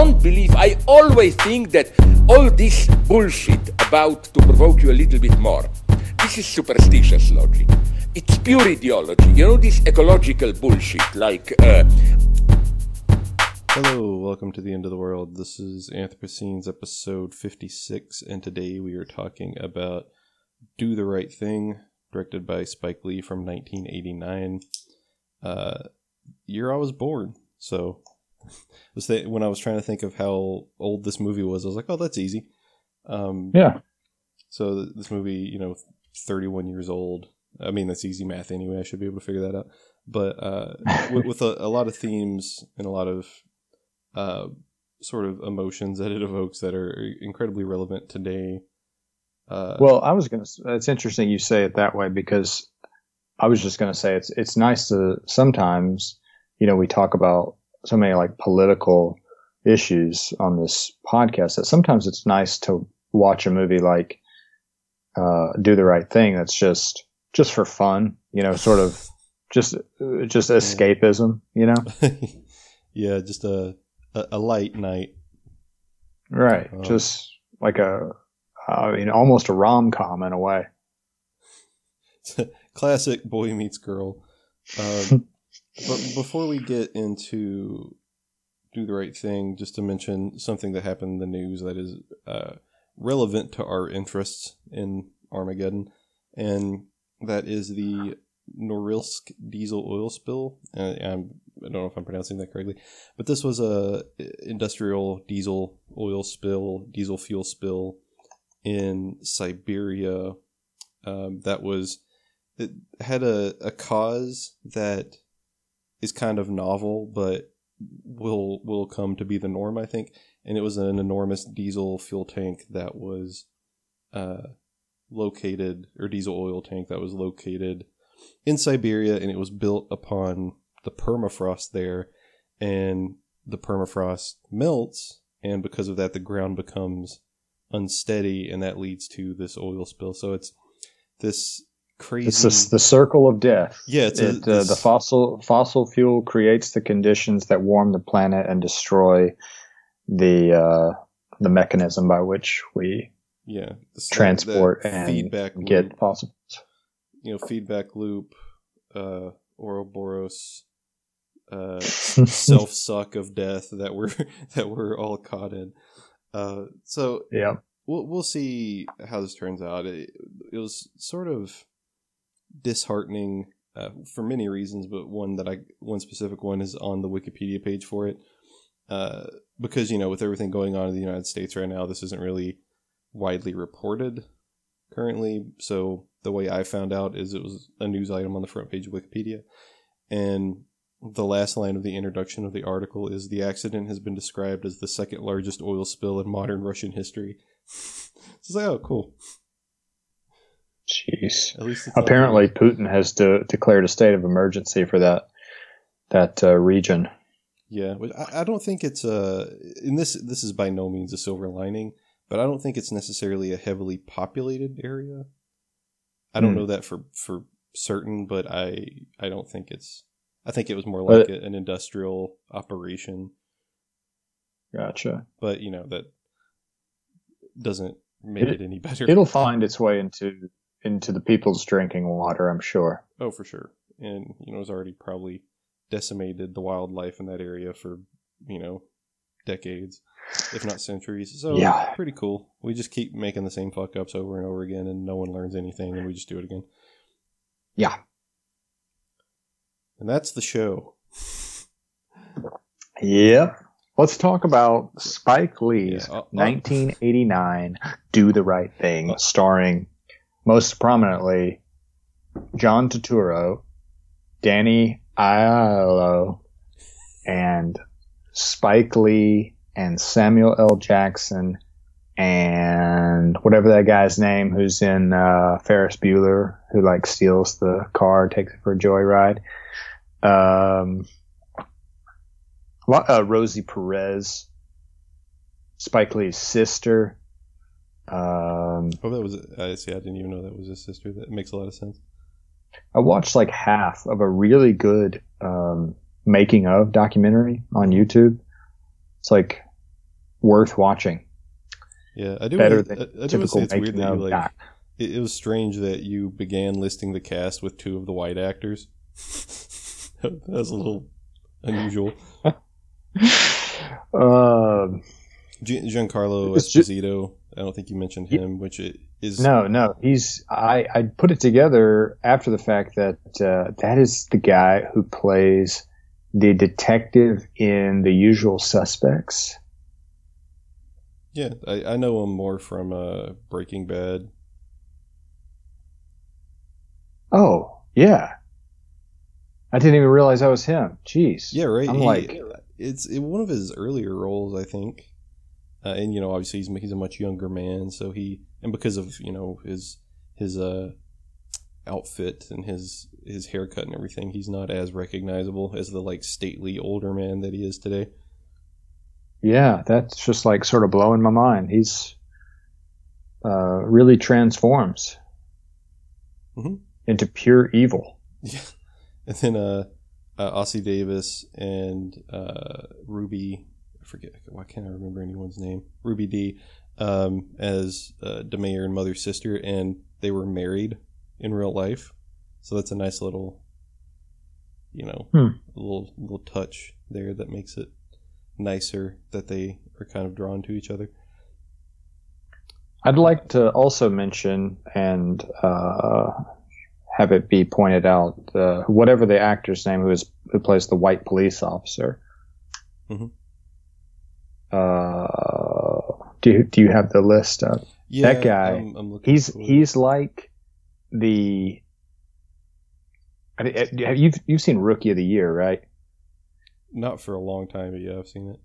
don't believe, I always think that all this bullshit about to provoke you a little bit more, this is superstitious logic. It's pure ideology. You know this ecological bullshit, like uh, Hello, welcome to the end of the world. This is Anthropocinema episode 56, and today we are talking about Do the Right Thing, directed by Spike Lee from 1989. Uh, year I was born, so was that when I was trying to think of how old this movie was, I was like, oh, that's easy. Um, Yeah. so th- this movie, you know, 31 years old. I mean, that's easy math anyway. I should be able to figure that out. But uh, with, with a, a lot of themes and a lot of uh, sort of emotions that it evokes that are incredibly relevant today. Uh, Well, I was gonna. s- It's interesting you say it that way because I was just gonna say it's it's nice to sometimes, you know, we talk about so many like political issues on this podcast that sometimes it's nice to watch a movie like uh, Do the Right Thing. That's just just for fun, you know, sort of just uh, just escapism, you know. yeah, just a, a, a light night. Right. Oh. Just like a, I mean, almost a rom com in a way. Classic boy meets girl. Um, but before we get into do the right thing, just to mention something that happened in the news that is uh, relevant to our interests in Armageddon, and that is the Norilsk diesel oil spill. Uh, I'm, I don't know if I'm pronouncing that correctly, but this was a industrial diesel oil spill, diesel fuel spill in Siberia. Um, that was it had a, a cause that is kind of novel, but will will come to be the norm, I think. And it was an enormous diesel fuel tank that was uh, located, or diesel oil tank that was located in Siberia, and it was built upon the permafrost there, and the permafrost melts, and because of that, the ground becomes unsteady, and that leads to this oil spill. So it's this crazy. It's the, the circle of death. Yeah, it's a- it, uh, the fossil fossil fuel creates the conditions that warm the planet and destroy the uh, the mechanism by which we yeah transport and feedback get loop, fossil. you know feedback loop uh Ouroboros uh self suck of death that we're that we're all caught in uh so yeah. we'll we'll see how this turns out it, it was sort of disheartening uh, for many reasons but one that I one specific one is on the Wikipedia page for it uh, because you know with everything going on in the United States right now this isn't really widely reported currently so the way I found out is it was a news item on the front page of Wikipedia and the last line of the introduction of the article is the accident has been described as the second largest oil spill in modern Russian history. it's like, oh, cool. Jeez. At least Apparently, Putin has de- declared a state of emergency for that that uh, region. yeah. I, I don't think it's a. In this, this is by no means a silver lining, but I don't think it's necessarily a heavily populated area. I don't Hmm. know that for for certain, but I I don't think it's. I think it was more like But- a, an industrial operation, Gotcha. but you know that doesn't make it, It- any better. It'll find its way into into the people's drinking water, I'm sure. Oh, for sure. And, you know, it's already probably decimated the wildlife in that area for, you know, decades, if not centuries. So, Yeah. pretty cool. We just keep making the same fuck ups over and over again, and no one learns anything, and we just do it again. Yeah. And that's the show. Yep. Let's talk about Spike Lee's Yeah, uh, uh- 1989 Do the Right Thing, starring most prominently John Turturro, Danny Aiello, and Spike Lee and Samuel L. Jackson and whatever that guy's name who's in uh, Ferris Bueller who like steals the car, takes it for a joyride. Um, uh, Rosie Perez, Spike Lee's sister. Um, Oh, that was, I see, I didn't even know that was his sister. That makes a lot of sense. I watched like half of a really good um, making of documentary on YouTube. It's like worth watching. Yeah, I do. Better than I, I typical it's weird making that you of like. Doc. It, it was strange that you began listing the cast with two of the white actors. that was a little unusual. Um, Gi- Giancarlo Esposito. I don't think you mentioned him, which it is. no, no, he's. I I put it together after the fact that uh, that is the guy who plays the detective in The Usual Suspects. Yeah, I, I know him more from uh, Breaking Bad. Oh, yeah. I didn't even realize that was him. Jeez. Yeah, right. I'm He- like, it's in one of his earlier roles, I think. Uh, and you know, obviously he's he's a much younger man, so he and because of you know his his uh outfit and his his haircut and everything, he's not as recognizable as the like stately older man that he is today. yeah, that's just like sort of blowing my mind. He's uh, really transforms Mhm. into pure evil. Yeah. And then uh, uh Ossie Davis and uh Ruby forget why can't I remember anyone's name? Ruby Dee um as uh Da Mayor and mother's sister and they were married in real life. So that's a nice little you know, Hmm. little little touch there that makes it nicer that they are kind of drawn to each other. I'd like to also mention and uh, have it be pointed out uh, whatever the actor's name who is who plays the white police officer. Mhm. Uh, do you, do you have the list of? Yeah, That guy, I'm, I'm looking He's he's like the. I mean, have you you've seen Rookie of the Year, right? not for a long time, but yeah, I've seen it.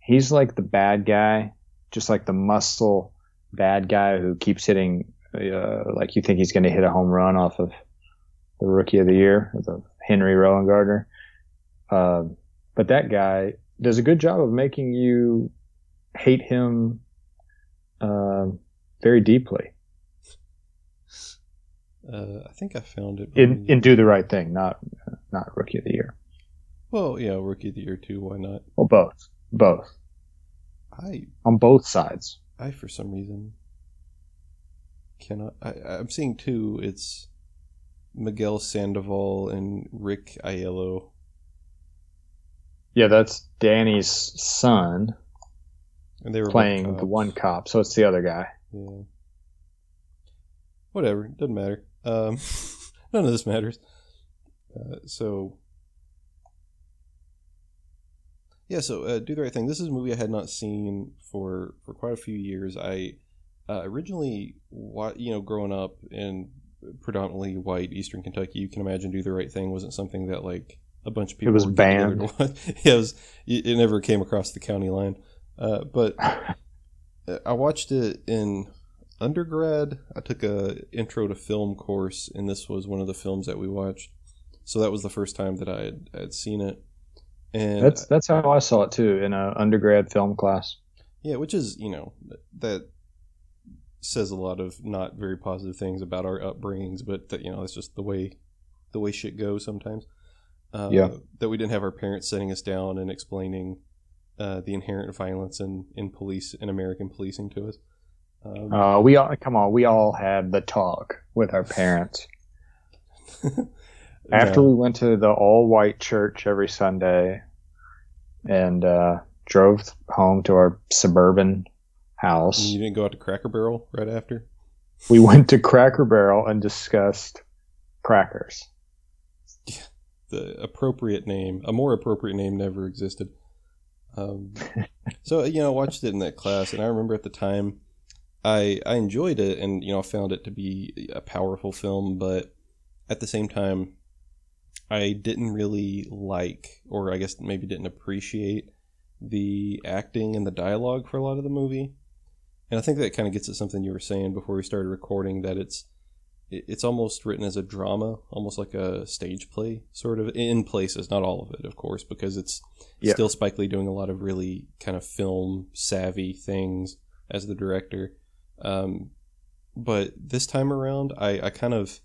He's like the bad guy, just like the muscle bad guy who keeps hitting. Uh, like you think he's going to hit a home run off of the Rookie of the Year, the Henry Rowengartner. Um, but that guy does a good job of making you hate him um very deeply. Uh, I think I found it. In in Do the Right Thing, not not Rookie of the Year. well, yeah, rookie of the year too. Why not? Well, both, both I on both sides. I for some reason cannot. I, I'm seeing two. It's Miguel Sandoval and Rick Aiello. Yeah, that's Danny's son And they were playing the one cop, so it's the other guy. Yeah. Whatever. Doesn't matter. Um, none of this matters. Uh, so. Yeah, so uh, do the right thing. This is a movie I had not seen for for quite a few years. I uh, originally, you know, growing up in predominantly white Eastern Kentucky, you can imagine "Do the Right Thing" wasn't something that like a bunch of people It was were getting together banned. yeah, it, was, it, it never came across the county line. Uh, but I watched it in undergrad. I took a intro to film course, and this was one of the films that we watched. So that was the first time that I had, I had seen it. And That's that's how I saw it too in an undergrad film class. yeah, which is you know that says a lot of not very positive things about our upbringings, but that you know it's just the way the way shit goes sometimes. Uh, Yeah. That we didn't have our parents setting us down and explaining uh, the inherent violence in in police in American policing to us. Um, Uh, we all come on, we all had the talk with our parents after no. we went to the all white church every Sunday and uh, drove home to our suburban house. you didn't go out to Cracker Barrel right after. We went to Cracker Barrel and discussed crackers. The appropriate name, a more appropriate name never existed. Um, so you know, I watched it in that class, and I remember at the time, I I enjoyed it, and you know, I found it to be a powerful film, but at the same time, I didn't really like, or I guess maybe didn't appreciate the acting and the dialogue for a lot of the movie. And I think that kind of gets at something you were saying before we started recording that it's it- it's almost written as a drama, almost like a stage play, sort of in places. Not all of it, of course, because it's Yeah. still Spike Lee doing a lot of really kind of film savvy things as the director. Um, but this time around, I, I kind of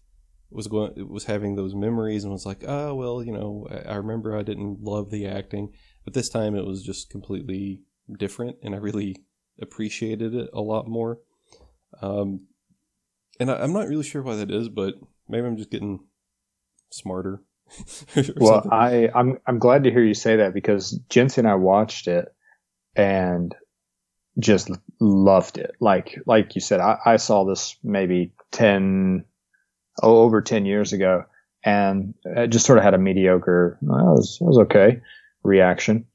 was going was having those memories and was like, oh well, you know, I, I remember I didn't love the acting, but this time it was just completely different, and I really appreciated it a lot more. Um, and I, am not really sure why that is, but maybe I'm just getting smarter. well, something. I I'm I'm glad to hear you say that because Jensen and I watched it and just loved it. Like like you said, I, I saw this maybe ten oh, over ten years ago, and it just sort of had a mediocre, well, it, was, it was okay reaction.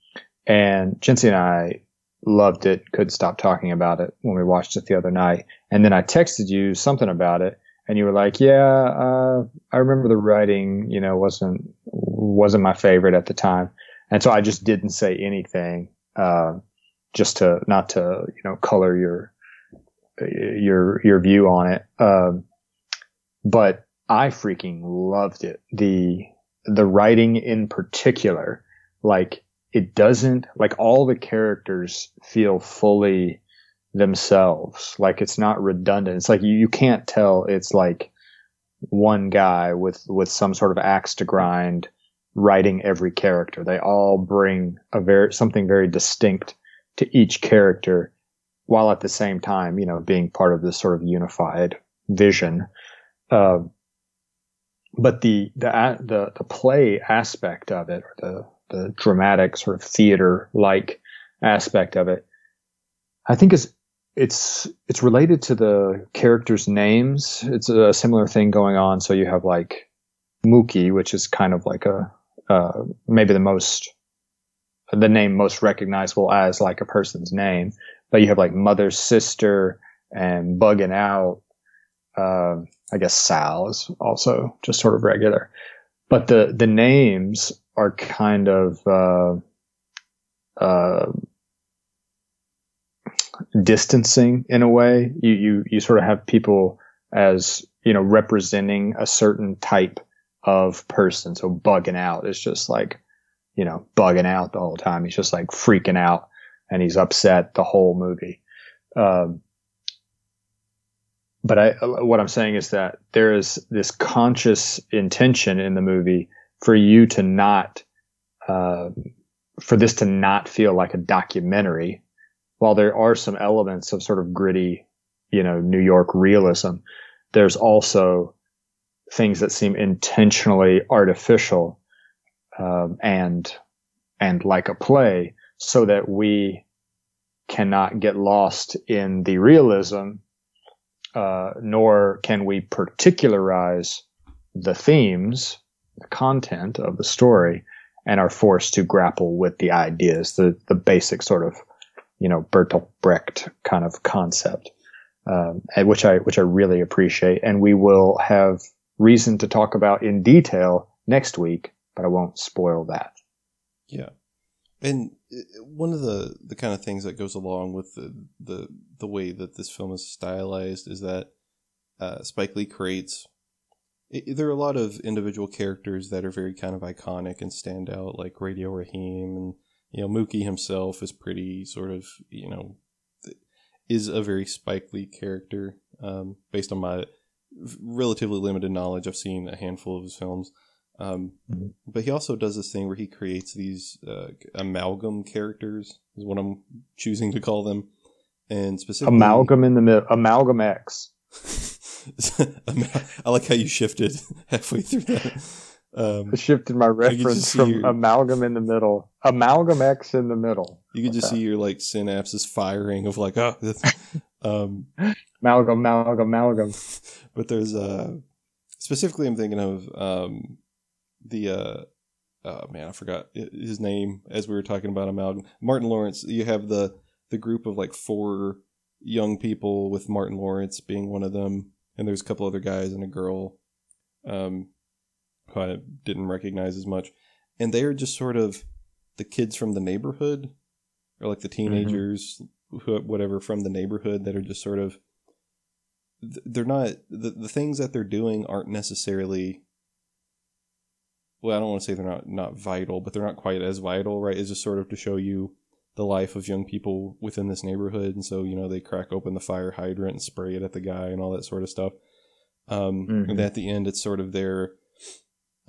And Jensen and I loved it, couldn't stop talking about it when we watched it the other night. And then I texted you something about it, and you were like, "Yeah, uh, I remember the writing, you know, wasn't wasn't my favorite at the time." And so I just didn't say anything, uh, just to not to you know color your your your view on it. Um, but I freaking loved it. The the writing in particular, like it doesn't like all the characters feel fully themselves. Like it's not redundant. It's like you, you can't tell it's like one guy with, with some sort of axe to grind writing every character. They all bring a very, something very distinct to each character while at the same time, you know, being part of this sort of unified vision. Uh, but the, the, the, the play aspect of it, or the, the dramatic sort of theater like aspect of it, I think is it's it's related to the characters' names. It's a similar thing going on. So you have like Mookie, which is kind of like a uh, maybe the most the name most recognizable as like a person's name. But you have like mother, sister, and bugging out. Uh, I guess Sal is also just sort of regular. But the the names are kind of uh, uh, distancing in a way. You, you, you sort of have people as, you know, representing a certain type of person. So bugging out is just like, you know, bugging out the whole time. He's just like freaking out and he's upset the whole movie. Um, but I, what I'm saying is that there is this conscious intention in the movie for you to not, uh, for this to not feel like a documentary. While there are some elements of sort of gritty, you know, New York realism, there's also things that seem intentionally artificial, um, and, and like a play so that we cannot get lost in the realism, uh, nor can we particularize the themes the content of the story and are forced to grapple with the ideas, the, the basic sort of, you know, Bertolt Brecht kind of concept, um, which I, which I really appreciate. And we will have reason to talk about in detail next week, but I won't spoil that. Yeah. And uh, one of the, the kind of things that goes along with the, the, the way that this film is stylized is that uh, Spike Lee creates there are a lot of individual characters that are very kind of iconic and stand out, like Radio Raheem, and you know Mookie himself is pretty sort of you know is a very Spike Lee character um, based on my relatively limited knowledge. I've seen a handful of his films. Um, mm-hmm. But he also does this thing where he creates these uh, amalgam characters, is what I'm choosing to call them, and specifically amalgam in the middle, amalgam X. I like how you shifted halfway through that. Um, I shifted my reference from your, amalgam in the middle, amalgam X in the middle. You can just okay. see your like synapses firing of like, oh, um, amalgam, amalgam, amalgam. But there's uh, specifically, I'm thinking of um, the uh, oh man, I forgot his name as we were talking about amalgam. Martin Lawrence. You have the the group of like four young people with Martin Lawrence being one of them and there's a couple other guys and a girl um, who I didn't recognize as much. And they are just sort of the kids from the neighborhood, or like the mm-hmm. teenagers, mm-hmm. who, whatever, from the neighborhood that are just sort of. They're not the the things that they're doing aren't necessarily. Well, I don't want to say they're not not vital, but they're not quite as vital, right? It's just sort of to show you the life of young people within this neighborhood. And so, you know, they crack open the fire hydrant and spray it at the guy and all that sort of stuff. Um, mm-hmm. And at the end, it's sort of their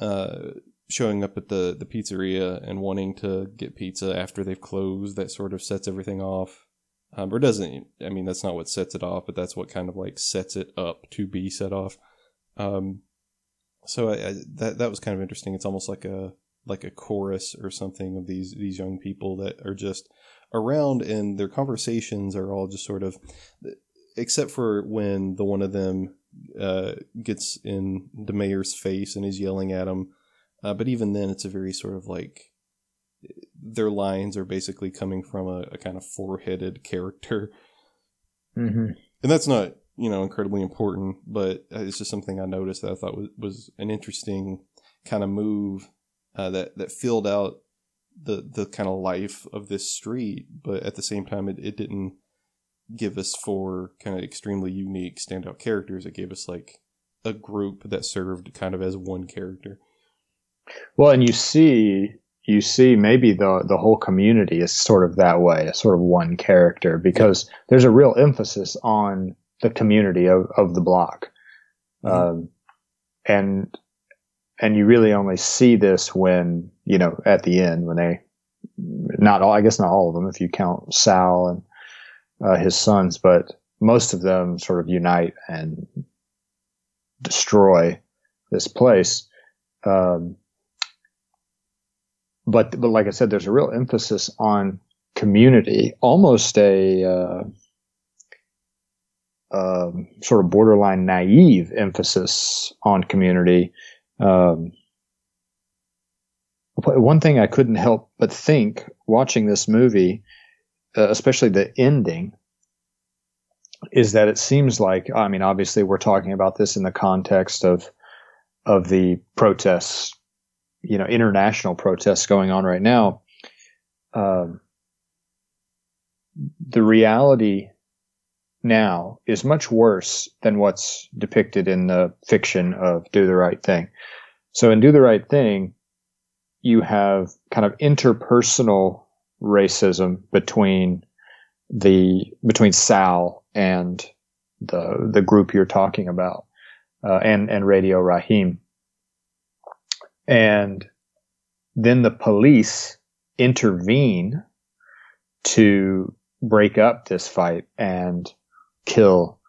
uh, showing up at the the pizzeria and wanting to get pizza after they've closed that sort of sets everything off. Um, or doesn't i mean that's not what sets it off but that's what kind of like sets it up to be set off. Um, so I, I, that that was kind of interesting. It's almost like a like a chorus or something of these these young people that are just around and their conversations are all just sort of except for when the one of them uh, gets in the mayor's face and is yelling at him uh, but even then, it's a very sort of like their lines are basically coming from a, a kind of four-headed character, mm-hmm. and that's not you know incredibly important, but it's just something I noticed that I thought was, was an interesting kind of move uh, that that filled out the the kind of life of this street, but at the same time, it, it didn't give us four kind of extremely unique standout characters. It gave us like a group that served kind of as one character. Well, and you see, you see, maybe the the whole community is sort of that way, a sort of one character, because yeah. there's a real emphasis on the community of, of the block, mm-hmm. um, and and you really only see this when you know at the end when they not all, I guess not all of them if you count Sal and uh, his sons, but most of them sort of unite and destroy this place. Um, but but like I said, there's a real emphasis on community, almost a uh, um, sort of borderline naive emphasis on community. Um, one thing I couldn't help but think watching this movie, uh, especially the ending, is that it seems like I mean, obviously, we're talking about this in the context of of the protests you know international protests going on right now, um, the reality now is much worse than what's depicted in the fiction of Do the Right Thing. So in Do the Right Thing, you have kind of interpersonal racism between the between Sal and the the group you're talking about, uh, and and Radio Raheem. And then the police intervene to break up this fight and kill,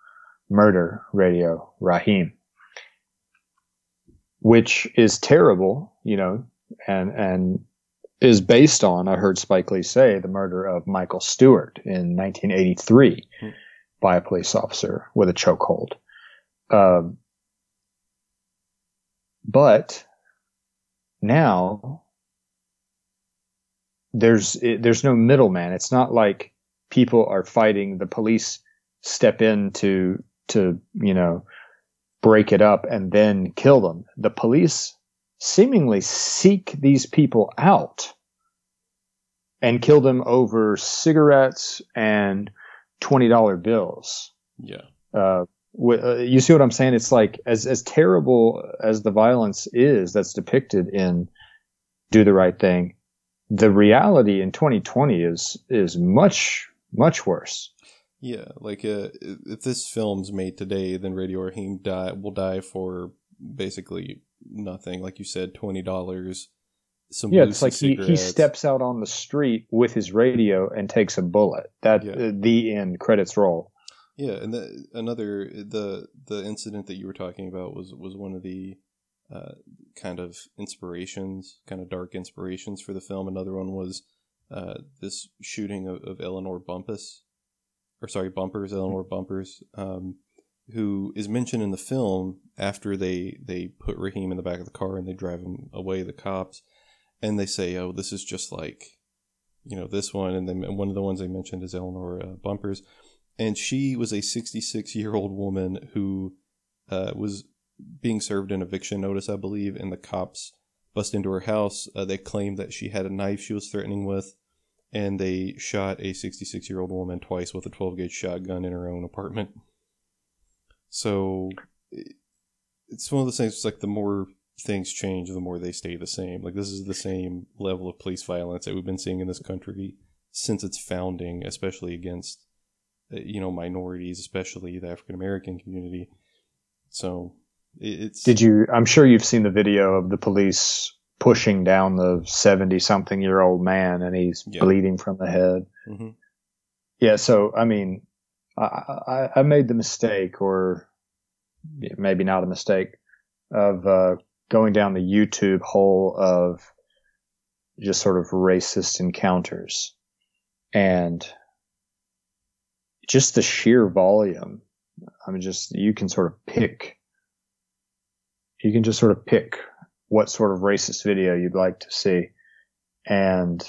murder Radio Raheem, which is terrible, you know, and, and is based on, I heard Spike Lee say, the murder of Michael Stewart in 1983 hmm. by a police officer with a chokehold. Um, but now there's there's no middleman. It's not like people are fighting. The police step in to to you know break it up and then kill them. The police seemingly seek these people out and kill them over cigarettes and twenty dollar bills. Yeah. Uh, uh, you see what I'm saying? It's like as as terrible as the violence is that's depicted in Do the Right Thing, the reality in 2020 is is much much worse. Yeah, like uh, if this film's made today, then Radio Raheem die will die for basically nothing. Like you said, twenty dollars. Some yeah, it's like he, he steps out on the street with his radio and takes a bullet. That yeah. uh, the end credits roll. Yeah, and the, another the the incident that you were talking about was was one of the uh, kind of inspirations, kind of dark inspirations for the film. Another one was uh, this shooting of, of, Eleanor Bumpus, or sorry, Bumpurs, Eleanor Bumpurs, um, who is mentioned in the film after they they put Raheem in the back of the car and they drive him away, the cops, and they say, "Oh, this is just like." You know this one, and then one of the ones they mentioned is Eleanor uh, Bumpurs, and she was a 66 year old woman who uh, was being served an eviction notice, I believe, and the cops bust into her house. Uh, they claimed that she had a knife she was threatening with, and they shot a 66 year old woman twice with a 12 gauge shotgun in her own apartment. So it's one of those things. It's like the more things change, the more they stay the same. Like this is the same level of police violence that we've been seeing in this country since its founding, especially against uh, you know minorities, especially the African American community. So it's. Did you? I'm sure you've seen the video of the police pushing down the 70 something year old man and he's Yeah. bleeding from the head. hmm Yeah. So, I mean, I, I, I made the mistake or maybe not a mistake of, uh, going down the YouTube hole of just sort of racist encounters and just the sheer volume. I mean, just you can sort of pick, you can just sort of pick what sort of racist video you'd like to see. And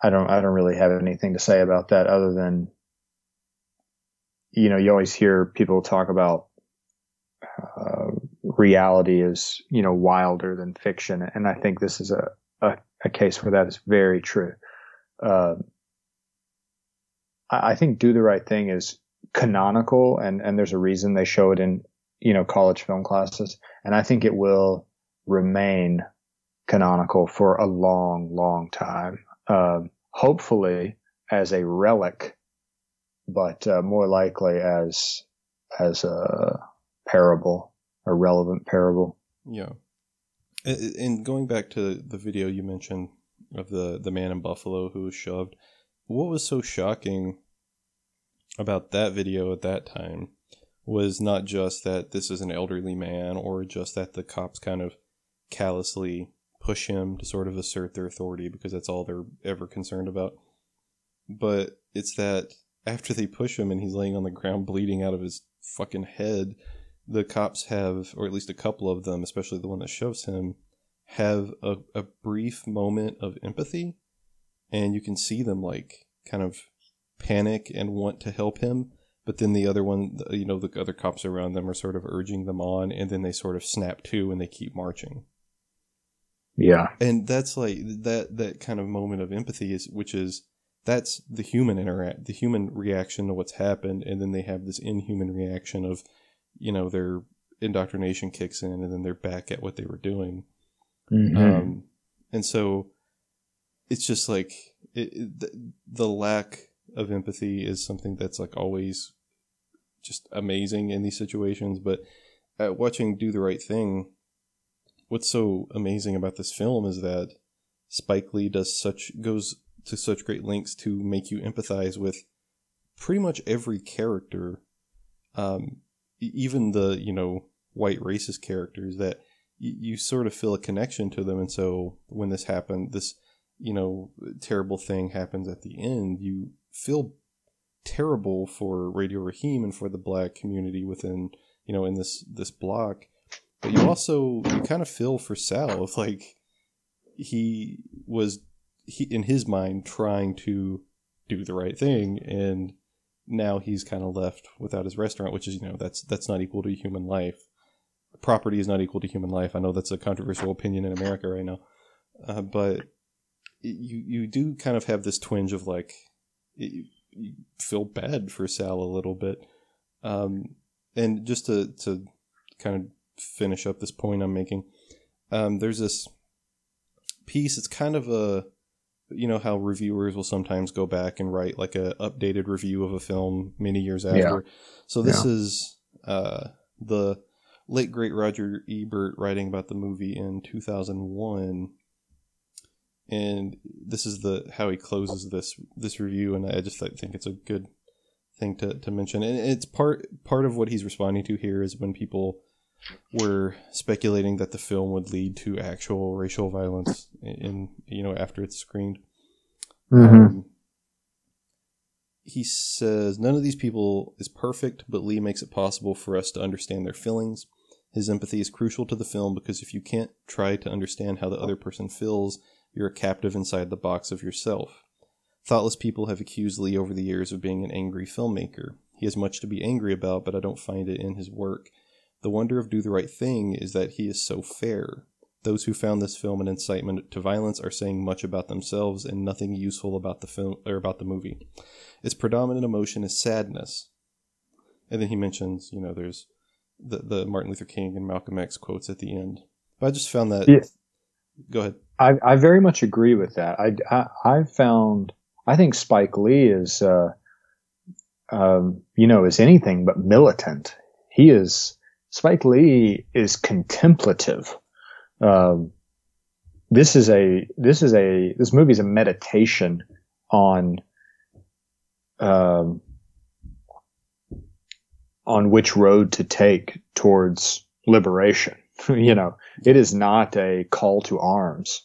I don't, I don't really have anything to say about that other than, you know, you always hear people talk about, uh, reality is, you know, wilder than fiction. And I think this is a, a, a case where that is very true. Uh, I I think Do the Right Thing is canonical and, and there's a reason they show it in, you know, college film classes. And I think it will remain canonical for a long, long time. Um, hopefully as a relic, but uh, more likely as, as a parable, a relevant parable. Yeah. And- going back to the video you mentioned of the, the man in Buffalo who was shoved, what was so shocking about that video at that time was not just that this is an elderly man or just that the cops kind of callously push him to sort of assert their authority because that's all they're ever concerned about. But it's that after they push him and he's laying on the ground bleeding out of his fucking head, the cops have, or at least a couple of them, especially the one that shoves him, have a, a brief moment of empathy. And you can see them like kind of panic and want to help him. But then the other one, you know, the other cops around them are sort of urging them on, and then they sort of snap to and they keep marching Yeah. and that's like that that kind of moment of empathy is which is that's the human interact the human reaction to what's happened and then they have this inhuman reaction of you know their indoctrination kicks in and then they're back at what they were doing Mhm. um and so it's just like it, it, the, the lack of empathy is something that's like always just amazing in these situations but at watching do the right thing what's so amazing about this film is that Spike Lee does such goes to such great lengths to make you empathize with pretty much every character, um, even the you know white racist characters that y- you sort of feel a connection to them, and so when this happened, this you know terrible thing happens at the end, you feel terrible for Radio Raheem and for the black community within you know in this this block. But you also you kind of feel for Sal. Like he was he in his mind trying to do the right thing and now he's kind of left without his restaurant which is you know that's that's not equal to human life property is not equal to human life i know that's a controversial opinion in america right now uh, but you you do kind of have this twinge of like you, you feel bad for Sal a little bit um, and just to to kind of finish up this point I'm making. Um, there's this piece. It's kind of a, you know, how reviewers will sometimes go back and write like a updated review of a film many years after. So this is uh, the late great Roger Ebert writing about the movie in 2001. And this is the how he closes this this review, and I just think it's a good thing to, to mention. And it's part part of what he's responding to here is when people were speculating that the film would lead to actual racial violence in you know after it's screened. Mhm. Um, he says none of these people is perfect, but Lee makes it possible for us to understand their feelings. His empathy is crucial to the film because if you can't try to understand how the other person feels, you're a captive inside the box of yourself. Thoughtless people have accused Lee over the years of being an angry filmmaker. He has much to be angry about, but I don't find it in his work. The wonder of Do the Right Thing is that he is so fair. Those who found this film an incitement to violence are saying much about themselves and nothing useful about the film or about the movie. Its predominant emotion is sadness. And then he mentions, you know, there's the the Martin Luther King and Malcolm X quotes at the end. But I just found that. Yeah. Go ahead. I, I very much agree with that. I, I, I found, I think Spike Lee is, uh, um, you know, is anything but militant. He is, Spike Lee is contemplative. Um, this is a this is a this movie is a meditation on um, on which road to take towards liberation. you know, it is not a call to arms.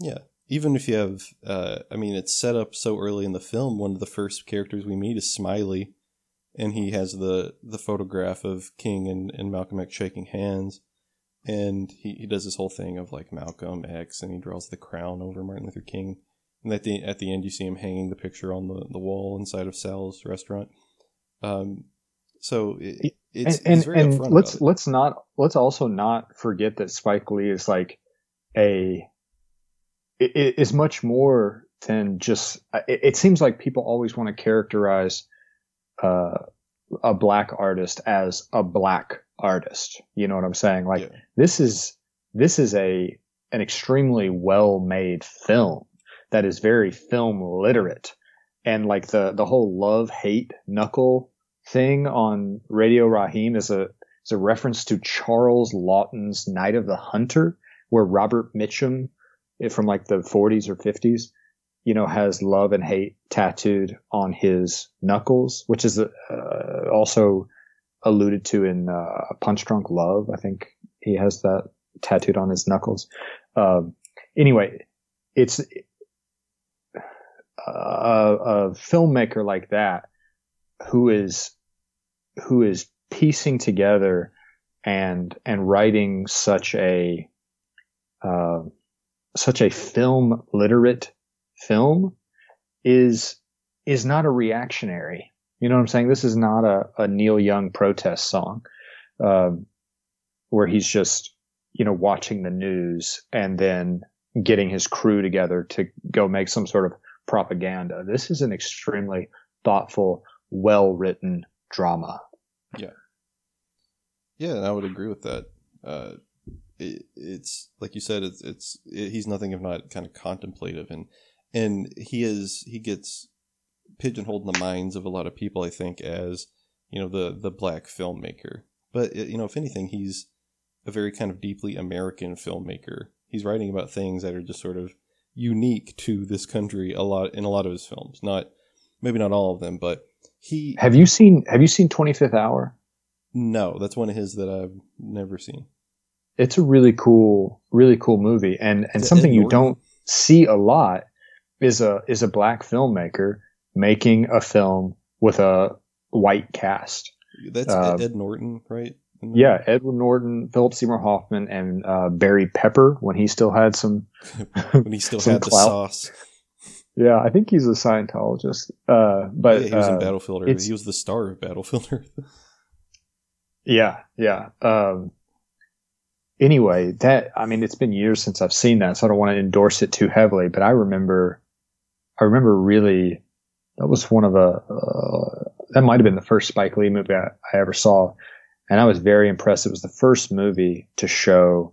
Yeah. Even if you have, uh, I mean, it's set up so early in the film. One of the first characters we meet is Smiley, and he has the the photograph of King and, and Malcolm X shaking hands, and he, he does this whole thing of like Malcolm X, and he draws the crown over Martin Luther King, and at the at the end you see him hanging the picture on the, the wall inside of Sal's restaurant. Um, so it, it's and, and, and let's let's not let's also not forget that Spike Lee is like a it is much more than just. It, it, seems like people always want to characterize uh, a black artist as a black artist. You know what I'm saying? Like yeah. this is this is a an extremely well made film that is very film literate, and like the the whole love hate knuckle thing on Radio Raheem is a is a reference to Charles Laughton's Night of the Hunter, where Robert Mitchum from like the 40s or 50s, you know, has love and hate tattooed on his knuckles, which is uh, also alluded to in uh, Punch Drunk Love. I think he has that tattooed on his knuckles. Um, anyway, it's a, a filmmaker like that who is who is piecing together and and writing such a uh, such a film literate film is is not a reactionary. You know what I'm saying? This is not a, a Neil Young protest song um, where he's just you know watching the news and then getting his crew together to go make some sort of propaganda. This is an extremely thoughtful, well written drama. Yeah. Yeah, I would agree with that. Uh, it, it's like you said, it's it's it, he's nothing if not kind of contemplative, and and he is he gets pigeonholed in the minds of a lot of people. I think as you know the the black filmmaker, but uh, you know if anything, he's a very kind of deeply American filmmaker. He's writing about things that are just sort of unique to this country a lot in a lot of his films. Not maybe not all of them, but he Have you seen have you seen 25th Hour? No, that's one of his that I've never seen it's a really cool, really cool movie, and and something you don't see a lot is a is a black filmmaker making a film with a white cast. That's uh, Ed Norton, right? Yeah, Edward Norton, Philip Seymour Hoffman, and uh, Barry Pepper when he still had some when he still had clout. the sauce. Yeah, I think he's a Scientologist. Uh, but yeah, he was in uh, Battlefield Earth. He was the star of Battlefield Earth. yeah, yeah. Um, anyway, that I mean, it's been years since I've seen that, so I don't want to endorse it too heavily. But I remember, I remember really that was one of the uh, that might have been the first Spike Lee movie I, I, ever saw, and I was very impressed. It was the first movie to show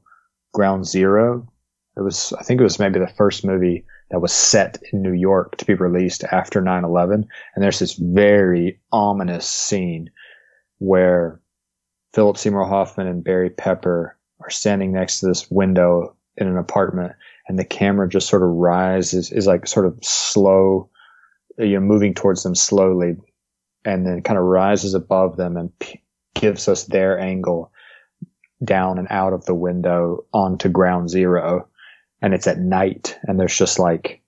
Ground Zero. It was, I think, it was maybe the first movie that was set in New York to be released after 9/11. And there's this very ominous scene where Philip Seymour Hoffman and Barry Pepper are standing next to this window in an apartment and the camera just sort of rises is like sort of slow you know moving towards them slowly and then kind of rises above them and p- gives us their angle down and out of the window onto ground zero. And it's at night and there's just like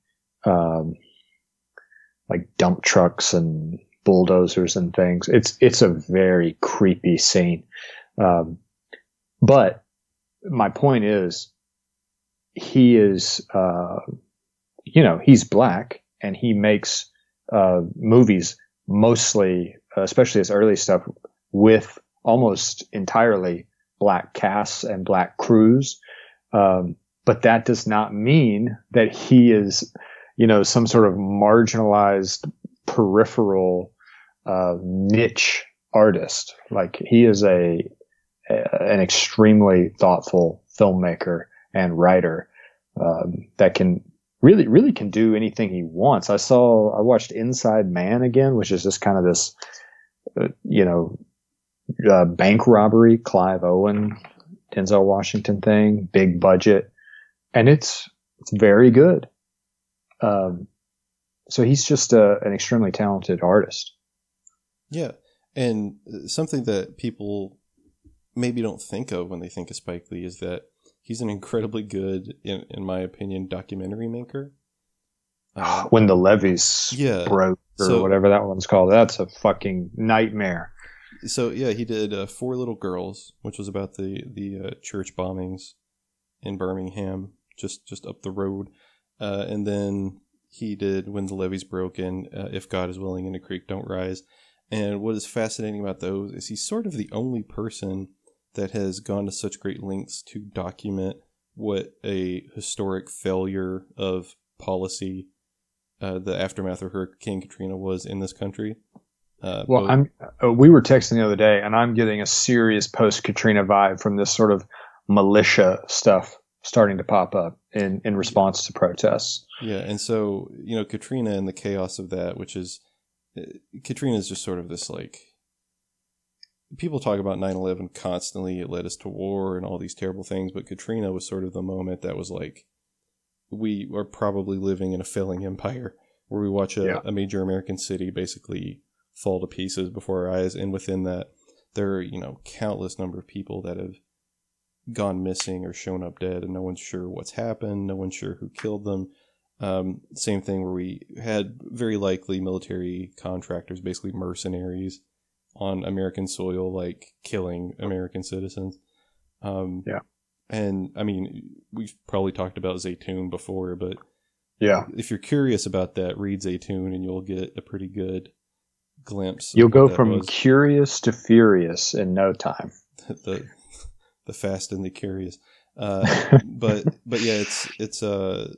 um like dump trucks and bulldozers and things. It's it's a very creepy scene. Um but my point is he is, uh, you know, he's black and he makes, uh, movies mostly, especially his early stuff with almost entirely black casts and black crews. Um, but that does not mean that he is, you know, some sort of marginalized peripheral, uh, niche artist. Like he is a, an extremely thoughtful filmmaker and writer um, that can really really can do anything he wants. I saw I watched Inside Man again, which is just kind of this uh, you know uh, bank robbery Clive Owen Denzel Washington thing, big budget, and it's it's very good. Um, so he's just a, an extremely talented artist. Yeah, and something that people maybe don't think of when they think of Spike Lee is that he's an incredibly good, in, in my opinion, documentary maker. Um, when the levees yeah, broke or so, whatever that one's called, that's a fucking nightmare. So yeah, he did uh, Four Little Girls, which was about the the uh, church bombings in Birmingham, just just up the road, uh, and then he did When the Levees Broken, uh, If God is Willing, and the Creek Don't Rise. And what is fascinating about those is he's sort of the only person that has gone to such great lengths to document what a historic failure of policy uh, the aftermath of Hurricane Katrina was in this country. Uh, well, both- I'm. Uh, we were texting the other day, and I'm getting a serious post Katrina vibe from this sort of militia stuff starting to pop up in in response to protests. Yeah, and so you know Katrina and the chaos of that, which is uh, Katrina is just sort of this like people talk about 9-11 constantly. It led us to war and all these terrible things but katrina was sort of the moment that was like we are probably living in a failing empire where we watch a, yeah. a major american city basically fall to pieces before our eyes. And within that there are you know countless number of people that have gone missing or shown up dead and no one's sure what's happened. No one's sure who killed them. Um, same thing where we had very likely military contractors basically mercenaries on American soil, like killing American citizens. Um, yeah. And I mean, we've probably talked about Zeitoun before, but yeah, if you're curious about that, read Zeitoun and you'll get a pretty good glimpse. You'll go from was. curious to furious in no time. the the fast and the curious. Uh, but but yeah, it's it's uh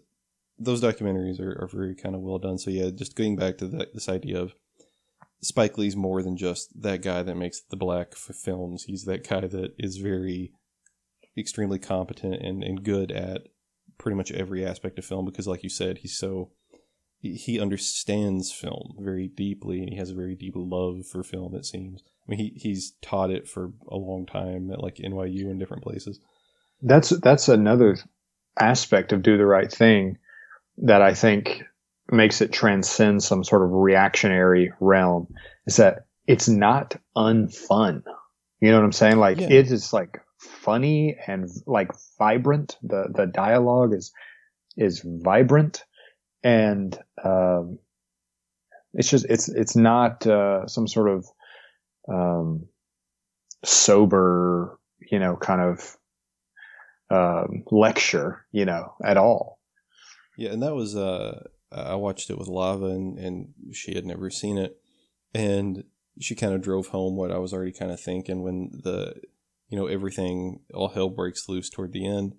those documentaries are, are very kind of well done. So yeah, just going back to this idea of Spike Lee's more than just that guy that makes the black f- films. He's that guy that is very extremely competent and, and good at pretty much every aspect of film because like you said, he's so he understands film very deeply and he has a very deep love for film it seems. I mean he he's taught it for a long time at like NYU and different places. That's that's another aspect of do the right thing that I think makes it transcend some sort of reactionary realm is that it's not unfun. You know what I'm saying? Like yeah. it is like funny and like vibrant. The the dialogue is is vibrant and um, it's just it's it's not uh, some sort of um, sober, you know, kind of um, lecture, you know, at all. Yeah, and that was uh I watched it with Lava, and, and she had never seen it, and she kind of drove home what I was already kind of thinking when the, you know, everything all hell breaks loose toward the end,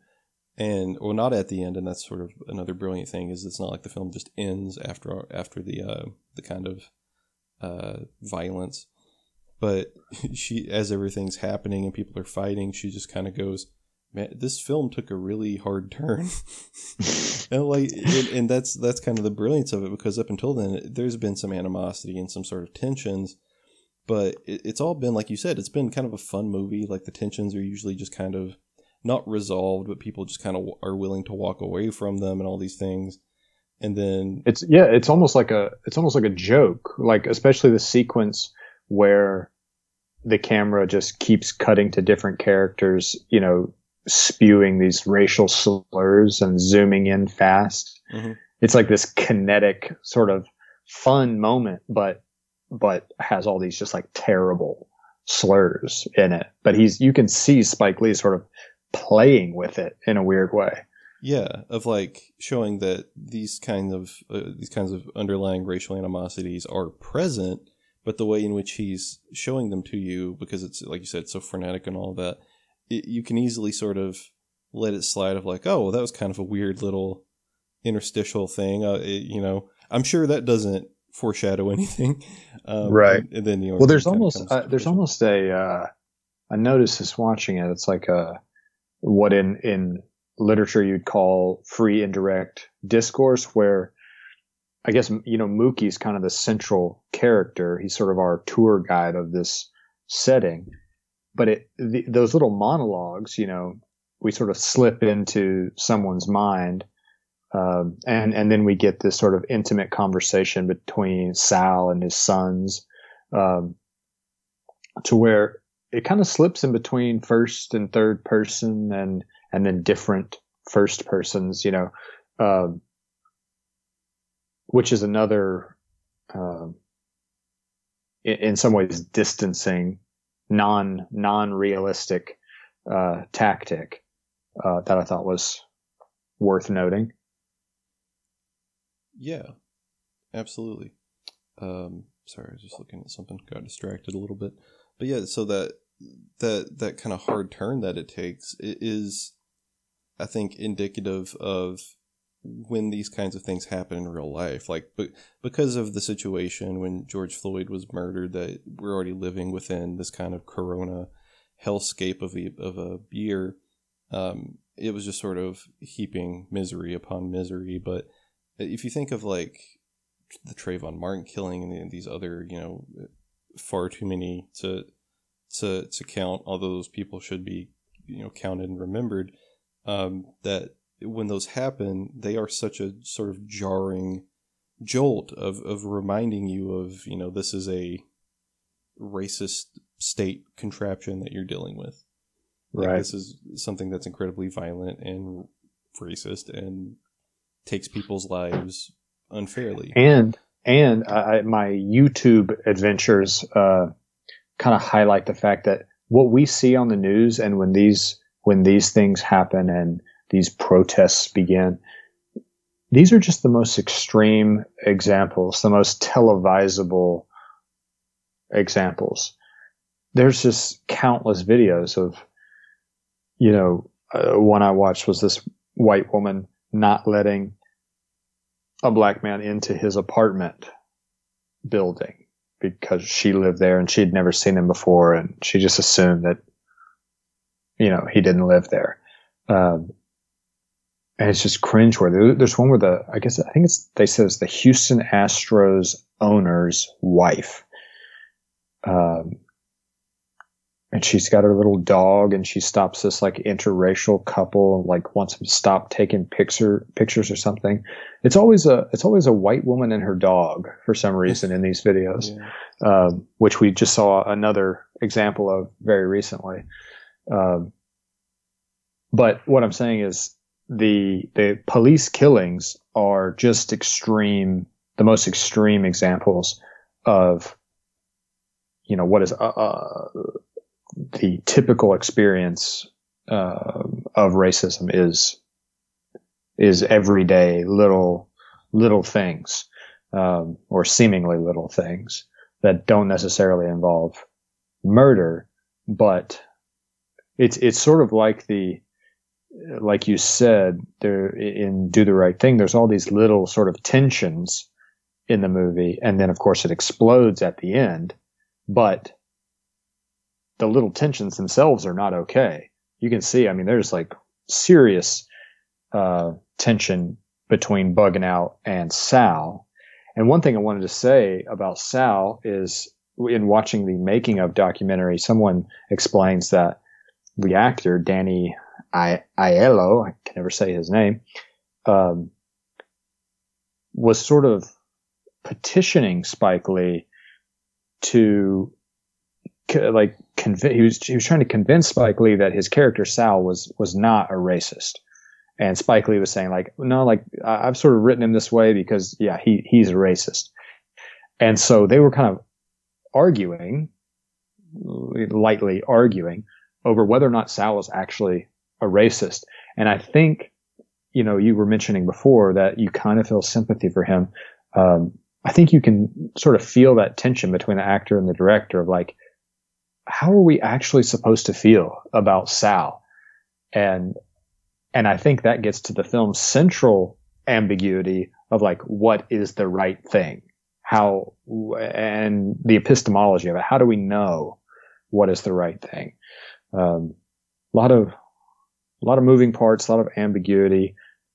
and well, not at the end, and that's sort of another brilliant thing is it's not like the film just ends after after the uh, the kind of uh, violence, but she as everything's happening and people are fighting, she just kind of goes man, this film took a really hard turn. and like, and, and, that's that's kind of the brilliance of it because up until then, there's been some animosity and some sort of tensions, but it, it's all been like you said, it's been kind of a fun movie. Like the tensions are usually just kind of not resolved, but people just kind of are willing to walk away from them and all these things. And then it's yeah, it's almost like a it's almost like a joke. Like especially the sequence where the camera just keeps cutting to different characters, you know, spewing these racial slurs and zooming in fast. Mm-hmm. It's like this kinetic sort of fun moment, but but has all these just like terrible slurs in it. But he's you can see Spike Lee sort of playing with it in a weird way. Yeah, of like showing that these kinds of uh, these kinds of underlying racial animosities are present, but the way in which he's showing them to you, because it's like you said, so frenetic and all that, it, you can easily sort of let it slide of like, oh, well, that was kind of a weird little interstitial thing. Uh, it, you know, I'm sure that doesn't foreshadow anything. Um, right. And, then, you know, well, there's almost, uh, there's almost a, uh, I noticed this watching it. It's like a, what in, in literature you'd call free indirect discourse where I guess, you know, Mookie's kind of the central character. He's sort of our tour guide of this setting but it, the, those little monologues, you know, we sort of slip into someone's mind. Um, and, and then we get this sort of intimate conversation between Sal and his sons, um, to where it kind of slips in between first and third person and, and then different first persons, you know, um, which is another, um, in, in, some ways distancing, non, non-realistic, uh, tactic, uh, that I thought was worth noting. Yeah, absolutely. Um, sorry, I was just looking at something, got distracted a little bit. But yeah, so that that that kind of hard turn that it takes is, I think, indicative of when these kinds of things happen in real life. Like, but because of the situation when George Floyd was murdered, that we're already living within this kind of Corona hellscape of a of a year. Um, it was just sort of heaping misery upon misery. But if you think of like the Trayvon Martin killing and these other, you know, far too many to to to count. Although those people should be, you know, counted and remembered. Um, that when those happen, they are such a sort of jarring jolt of of reminding you of, you know, this is a racist state contraption that you're dealing with. Like right. This is something that's incredibly violent and racist and takes people's lives unfairly. And and uh, my YouTube adventures uh, kind of highlight the fact that what we see on the news and when these when these things happen and these protests began. these are just the most extreme examples, the most televisable examples. There's just countless videos of, you know, uh, one I watched was this white woman not letting a black man into his apartment building because she lived there and she'd never seen him before and she just assumed that, you know, he didn't live there. Um, and it's just cringeworthy. There's one where the, I guess, I think it's, they said it's the Houston Astros owner's wife. Um, and she's got her little dog and she stops this like interracial couple like wants them to stop taking picture pictures or something it's always a it's always a white woman and her dog for some reason in these videos yeah. um, which we just saw another example of very recently um, but what i'm saying is the the police killings are just extreme the most extreme examples of you know what is uh, uh the typical experience uh, of racism is is everyday little little things um, or seemingly little things that don't necessarily involve murder, but it's it's sort of like the like you said there in Do the Right Thing. There's all these little sort of tensions in the movie, and then of course it explodes at the end. But the little tensions themselves are not okay. You can see, I mean, there's like serious uh, tension between Bugging Out and Sal. And one thing I wanted to say about Sal is in watching the making of documentary, someone explains that the actor, Danny I- Aiello, I can never say his name, um, was sort of petitioning Spike Lee to like conv- he was he was trying to convince Spike Lee that his character Sal was was not a racist, and Spike Lee was saying like no like I've sort of written him this way because yeah he he's a racist, and so they were kind of arguing, lightly arguing over whether or not Sal was actually a racist, and I think you know you were mentioning before that you kind of feel sympathy for him. Um, I think you can sort of feel that tension between the actor and the director of like how are we actually supposed to feel about Sal? And, and I think that gets to the film's central ambiguity of like, what is the right thing? How, and the epistemology of it. How do we know what is the right thing? Um, a lot of, a lot of moving parts, a lot of ambiguity,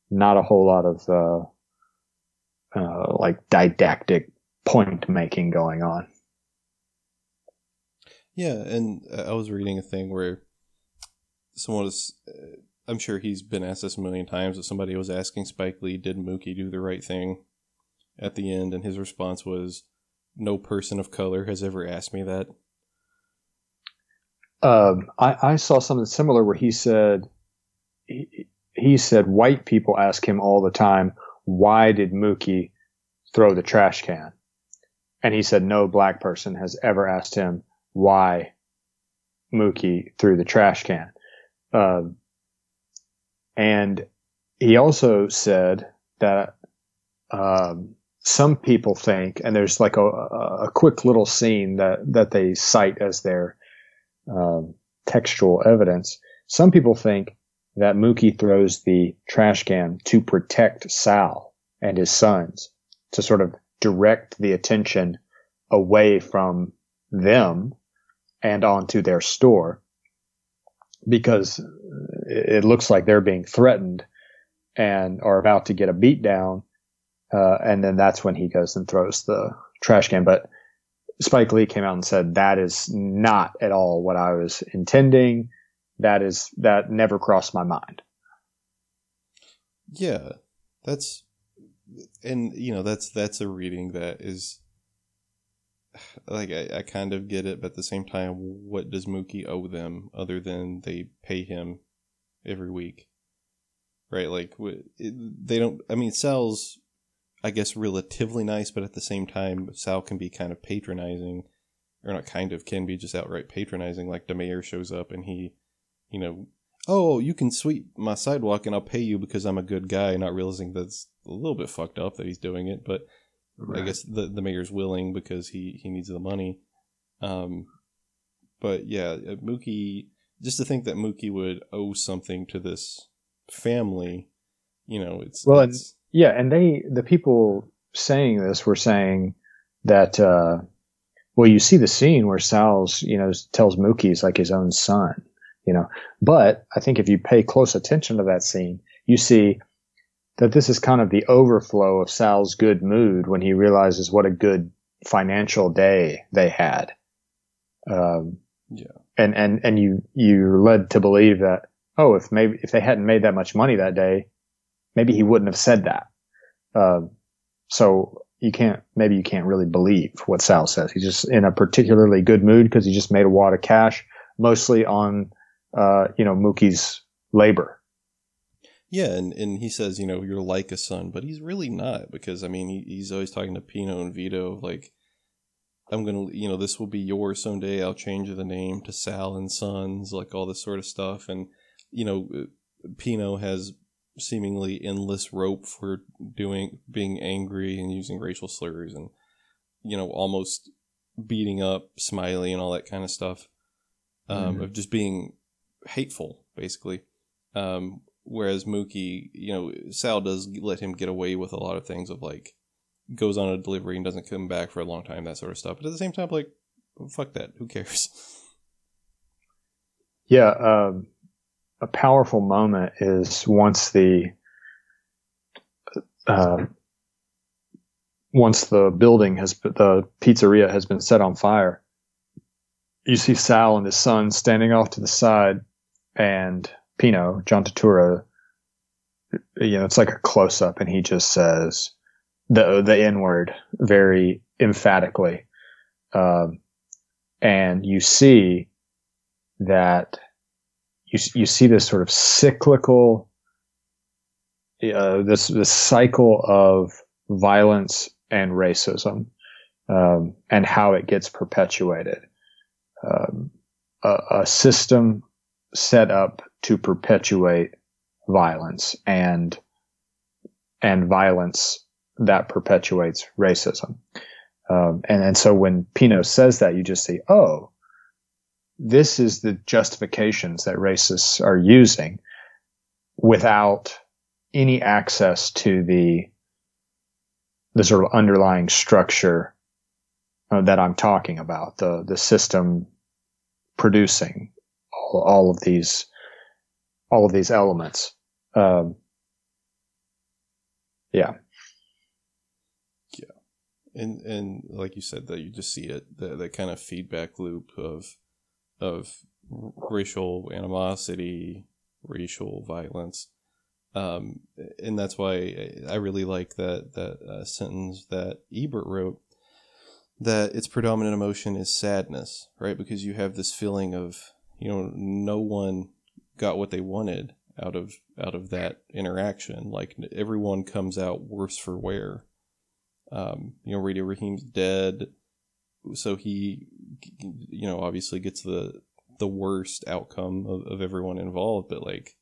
not a whole lot of, uh, uh, like didactic point making going on. Yeah, and I was reading a thing where someone was. Uh, I'm sure he's been asked this a million times, but somebody was asking Spike Lee, "Did Mookie do the right thing?" At the end, and his response was, "No person of color has ever asked me that." Um, I, I saw something similar where he said, he, said white people ask him all the time, "Why did Mookie throw the trash can?" And he said no black person has ever asked him why Mookie threw the trash can. Um, and he also said that um, some people think, and there's like a, a, quick little scene that, that they cite as their um, textual evidence. Some people think that Mookie throws the trash can to protect Sal and his sons, to sort of direct the attention away from them and onto their store because it looks like they're being threatened and are about to get a beat down. Uh, and then that's when he goes and throws the trash can. But Spike Lee came out and said that is not at all what I was intending. That is that never crossed my mind. Yeah, that's and you know that's that's a reading that is like I, I kind of get it, but at the same time, what does Mookie owe them other than they pay him every week, right? Like they don't. I mean, Sal's, I guess, relatively nice, but at the same time, Sal can be kind of patronizing, or not kind of can be just outright patronizing. Like the mayor shows up and he, you know, oh, you can sweep my sidewalk and I'll pay you because I'm a good guy, not realizing that's a little bit fucked up that he's doing it, but Right. I guess the the mayor's willing because he he needs the money. Um, but yeah, uh, Mookie. Just to think that Mookie would owe something to this family, you know, it's well, it's, and, yeah, and they the people saying this were saying that. uh well, you see the scene where Sal's, you know, tells Mookie he's like his own son, you know. But I think if you pay close attention to that scene, you see that this is kind of the overflow of Sal's good mood when he realizes what a good financial day they had. Um, yeah. And, and, and you, you're led to believe that, oh, if maybe, if they hadn't made that much money that day, maybe he wouldn't have said that. Um, so you can't, maybe you can't really believe what Sal says. He's just in a particularly good mood because he just made a wad of cash, mostly on, uh, you know, Mookie's labor. Yeah, and, and he says, you know, you're like a son, but he's really not because I mean, he, he's always talking to Pino and Vito like, I'm gonna, you know, this will be yours someday. I'll change the name to Sal and Sons, like all this sort of stuff. And you know, uh, Pino has seemingly endless rope for doing being angry and using racial slurs and you know almost beating up Smiley and all that kind of stuff um, mm-hmm. of just being hateful, basically. Um, Whereas Mookie, you know, Sal does let him get away with a lot of things of like goes on a delivery and doesn't come back for a long time, that sort of stuff. But at the same time, like, fuck that. Who cares? Yeah, um, a powerful moment is once the uh, once the building has the pizzeria has been set on fire. You see Sal and his son standing off to the side, and Pino, John Turturro, you know, it's like a close up and he just says the, the N word very emphatically. Um, and you see that you, you see this sort of cyclical, uh, this, this cycle of violence and racism, um, and how it gets perpetuated. Um, a, a system set up to perpetuate violence and and violence that perpetuates racism. Um, and and so when Pino says that, you just see, oh, this is the justifications that racists are using without any access to the the sort of underlying structure uh, that I'm talking about, the the system producing all, of these all of these elements. Um, yeah. Yeah. And, and like you said, that you just see it, the, that kind of feedback loop of of racial animosity, racial violence. Um, and that's why I really like that that uh, sentence that Ebert wrote that its predominant emotion is sadness, right? Because you have this feeling of you know no one got what they wanted out of out of that interaction. Like everyone comes out worse for wear. Um, you know, Radio Raheem's dead, so he, you know, obviously gets the the worst outcome of, of everyone involved. But like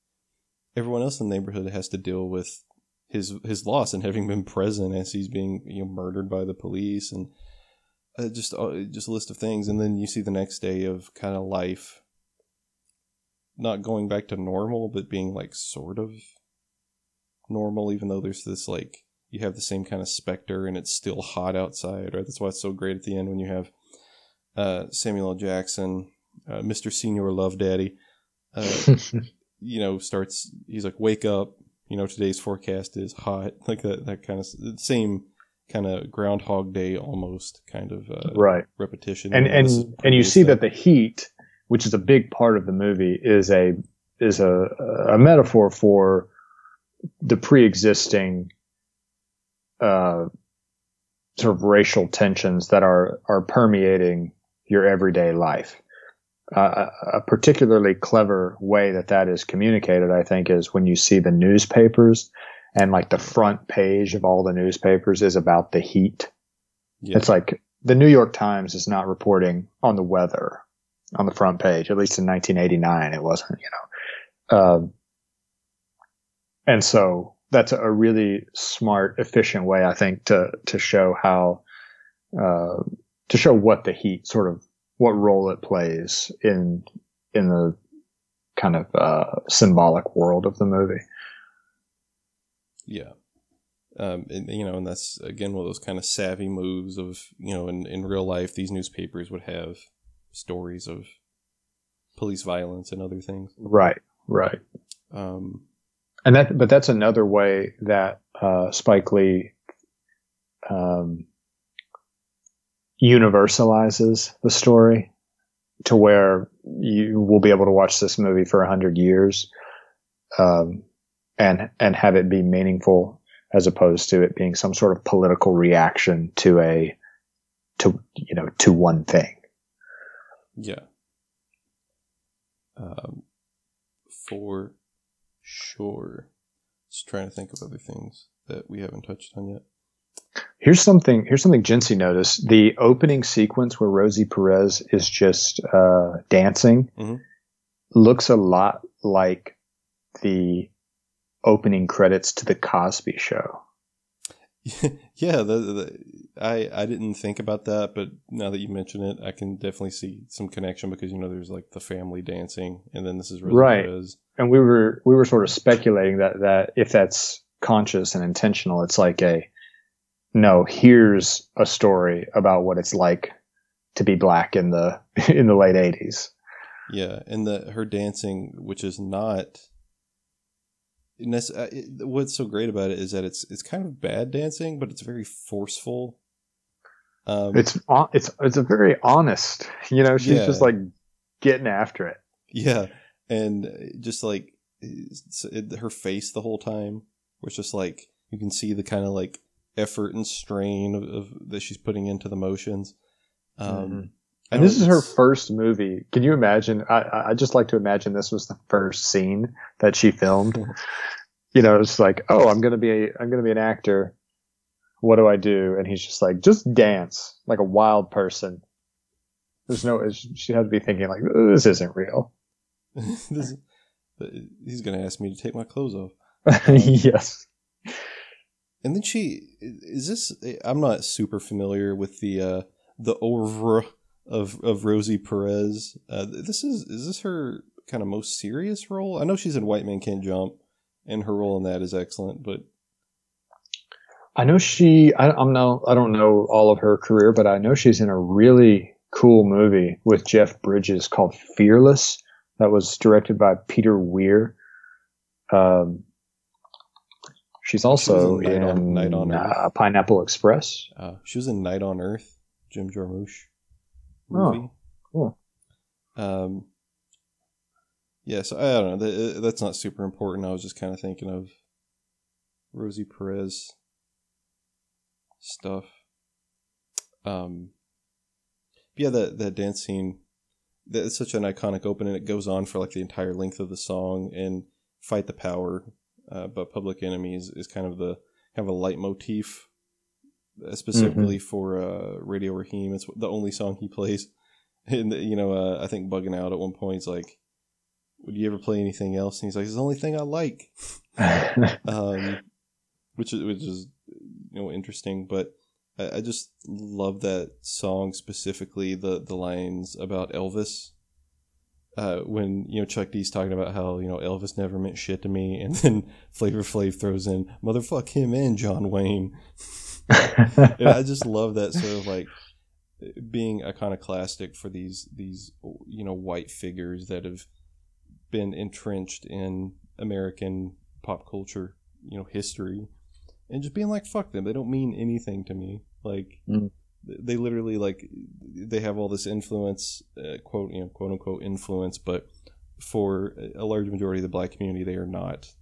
everyone else in the neighborhood has to deal with his his loss and having been present as he's being you know murdered by the police and uh, just uh, just a list of things. And then you see the next day of kind of life not going back to normal, but being like sort of normal, even though there's this like you have the same kind of specter and it's still hot outside, right? That's why it's so great at the end when you have uh, Samuel L. Jackson, uh, Mr. Senior Love Daddy, uh, you know, starts, he's like, wake up, you know, today's forecast is hot, like that, that kind of same kind of Groundhog Day almost kind of uh, right repetition. And, and, and you see that the heat which is a big part of the movie, is a is a, a metaphor for the pre-existing uh, sort of racial tensions that are are permeating your everyday life. Uh, a particularly clever way that that is communicated, I think, is when you see the newspapers and like the front page of all the newspapers is about the heat. Yeah. It's like the New York Times is not reporting on the weather on the front page. At least in 1989, it wasn't. You know, um, and so that's a really smart, efficient way, I think, to to show how uh, to show what the heat sort of what role it plays in in the kind of uh, symbolic world of the movie. Yeah. Um, and, you know, and that's again one of those kind of savvy moves of you know, in, in real life, these newspapers would have stories of police violence and other things. Right, right. Um, and that, but that's another way that uh, Spike Lee um, universalizes the story to where you will be able to watch this movie for a hundred years, um, and and have it be meaningful as opposed to it being some sort of political reaction to a to you know to one thing. Yeah. Um, for sure. Just trying to think of other things that we haven't touched on yet. Here's something. Here's something Jinsey noticed. The opening sequence where Rosie Perez is just uh, dancing mm-hmm. looks a lot like the opening credits to the Cosby Show. yeah, the, the, I I didn't think about that, but now that you mention it, I can definitely see some connection because you know there's like the family dancing, and then this is really right. And we were we were sort of speculating that that if that's conscious and intentional, it's like a no. Here's a story about what it's like to be black in the in the late '80s. Yeah, and the her dancing, which is not uh, what's so great about it is that it's it's kind of bad dancing, but it's very forceful. Um, it's it's it's a very honest, you know. She's yeah. just like getting after it. Yeah, and just like her face the whole time, was just like you can see the kind of like effort and strain of, of that she's putting into the motions. Um, mm-hmm. And this is her first movie. Can you imagine? I, I just like to imagine this was the first scene that she filmed. you know, it's like, oh, I'm gonna be, a, I'm gonna be an actor. What do I do? And he's just like, just dance like a wild person. There's no, she had to be thinking like, this isn't real. this, he's gonna ask me to take my clothes off. yes. And then she is this. I'm not super familiar with the uh, the oeuvre of of Rosie Perez. Uh, this is is this her kind of most serious role? I know she's in White Man Can't Jump, and her role in that is excellent. But I know she. I, I'm no. I don't know all of her career, but I know she's in a really cool movie with Jeff Bridges called Fearless. That was directed by Peter Weir. Um, she's also she in, Night on, Night on uh, Pineapple Express. Uh, she was in Night on Earth, Jim Jarmusch movie. Oh, cool. Um, yeah, so I don't know. That, that's not super important. I was just kind of thinking of Rosie Perez stuff. Um, yeah, that that dance scene, that's such an iconic opening. It goes on for like the entire length of the song, and "Fight the Power," uh, but "Public Enemies" is kind of the kind of a leitmotif, uh, specifically mm-hmm. for uh, Radio Raheem. It's the only song he plays. And you know, uh, I think bugging out at one point, he's like, "Would you ever play anything else?" And he's like, "It's the only thing I like," um, which is which is you know interesting, but I, I just love that song specifically. The the lines about Elvis. Uh, when you know Chuck D's talking about how you know Elvis never meant shit to me, and then Flavor Flav throws in "motherfuck him and John Wayne." I just love that sort of like being iconoclastic for these these you know white figures that have been entrenched in American pop culture, you know, history, and just being like, "Fuck them! They don't mean anything to me." Like mm. they literally like they have all this influence, uh, quote you know quote unquote influence, but for a large majority of the black community, they are not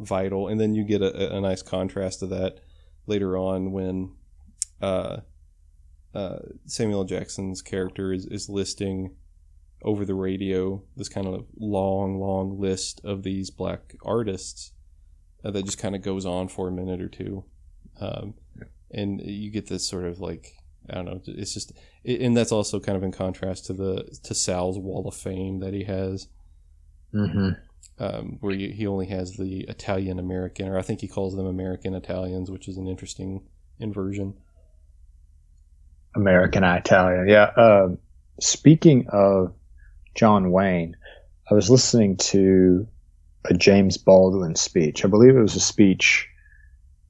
vital. And then you get a, a nice contrast to that later on when uh, uh, Samuel Jackson's character is, is listing over the radio this kind of long, long list of these black artists uh, that just kind of goes on for a minute or two. Um, and you get this sort of like I don't know. It's just, and that's also kind of in contrast to the to Sal's Wall of Fame that he has, mm-hmm. um, where he, he only has the Italian American, or I think he calls them American Italians, which is an interesting inversion. American Italian, yeah. Uh, speaking of John Wayne, I was listening to a James Baldwin speech. I believe it was a speech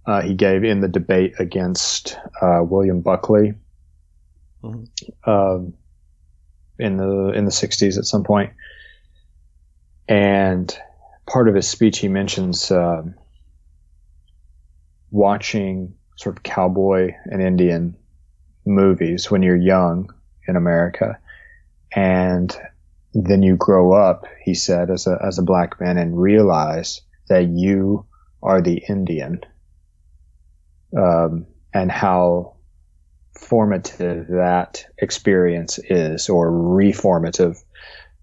uh, he gave in the debate against uh, William Buckley mm-hmm. um, in the in the 60s at some point. And part of his speech, he mentions uh, watching sort of cowboy and Indian movies when you're young in America, and then you grow up. He said, as a as a black man, and realize that you are the Indian um, and how formative that experience is, or reformative.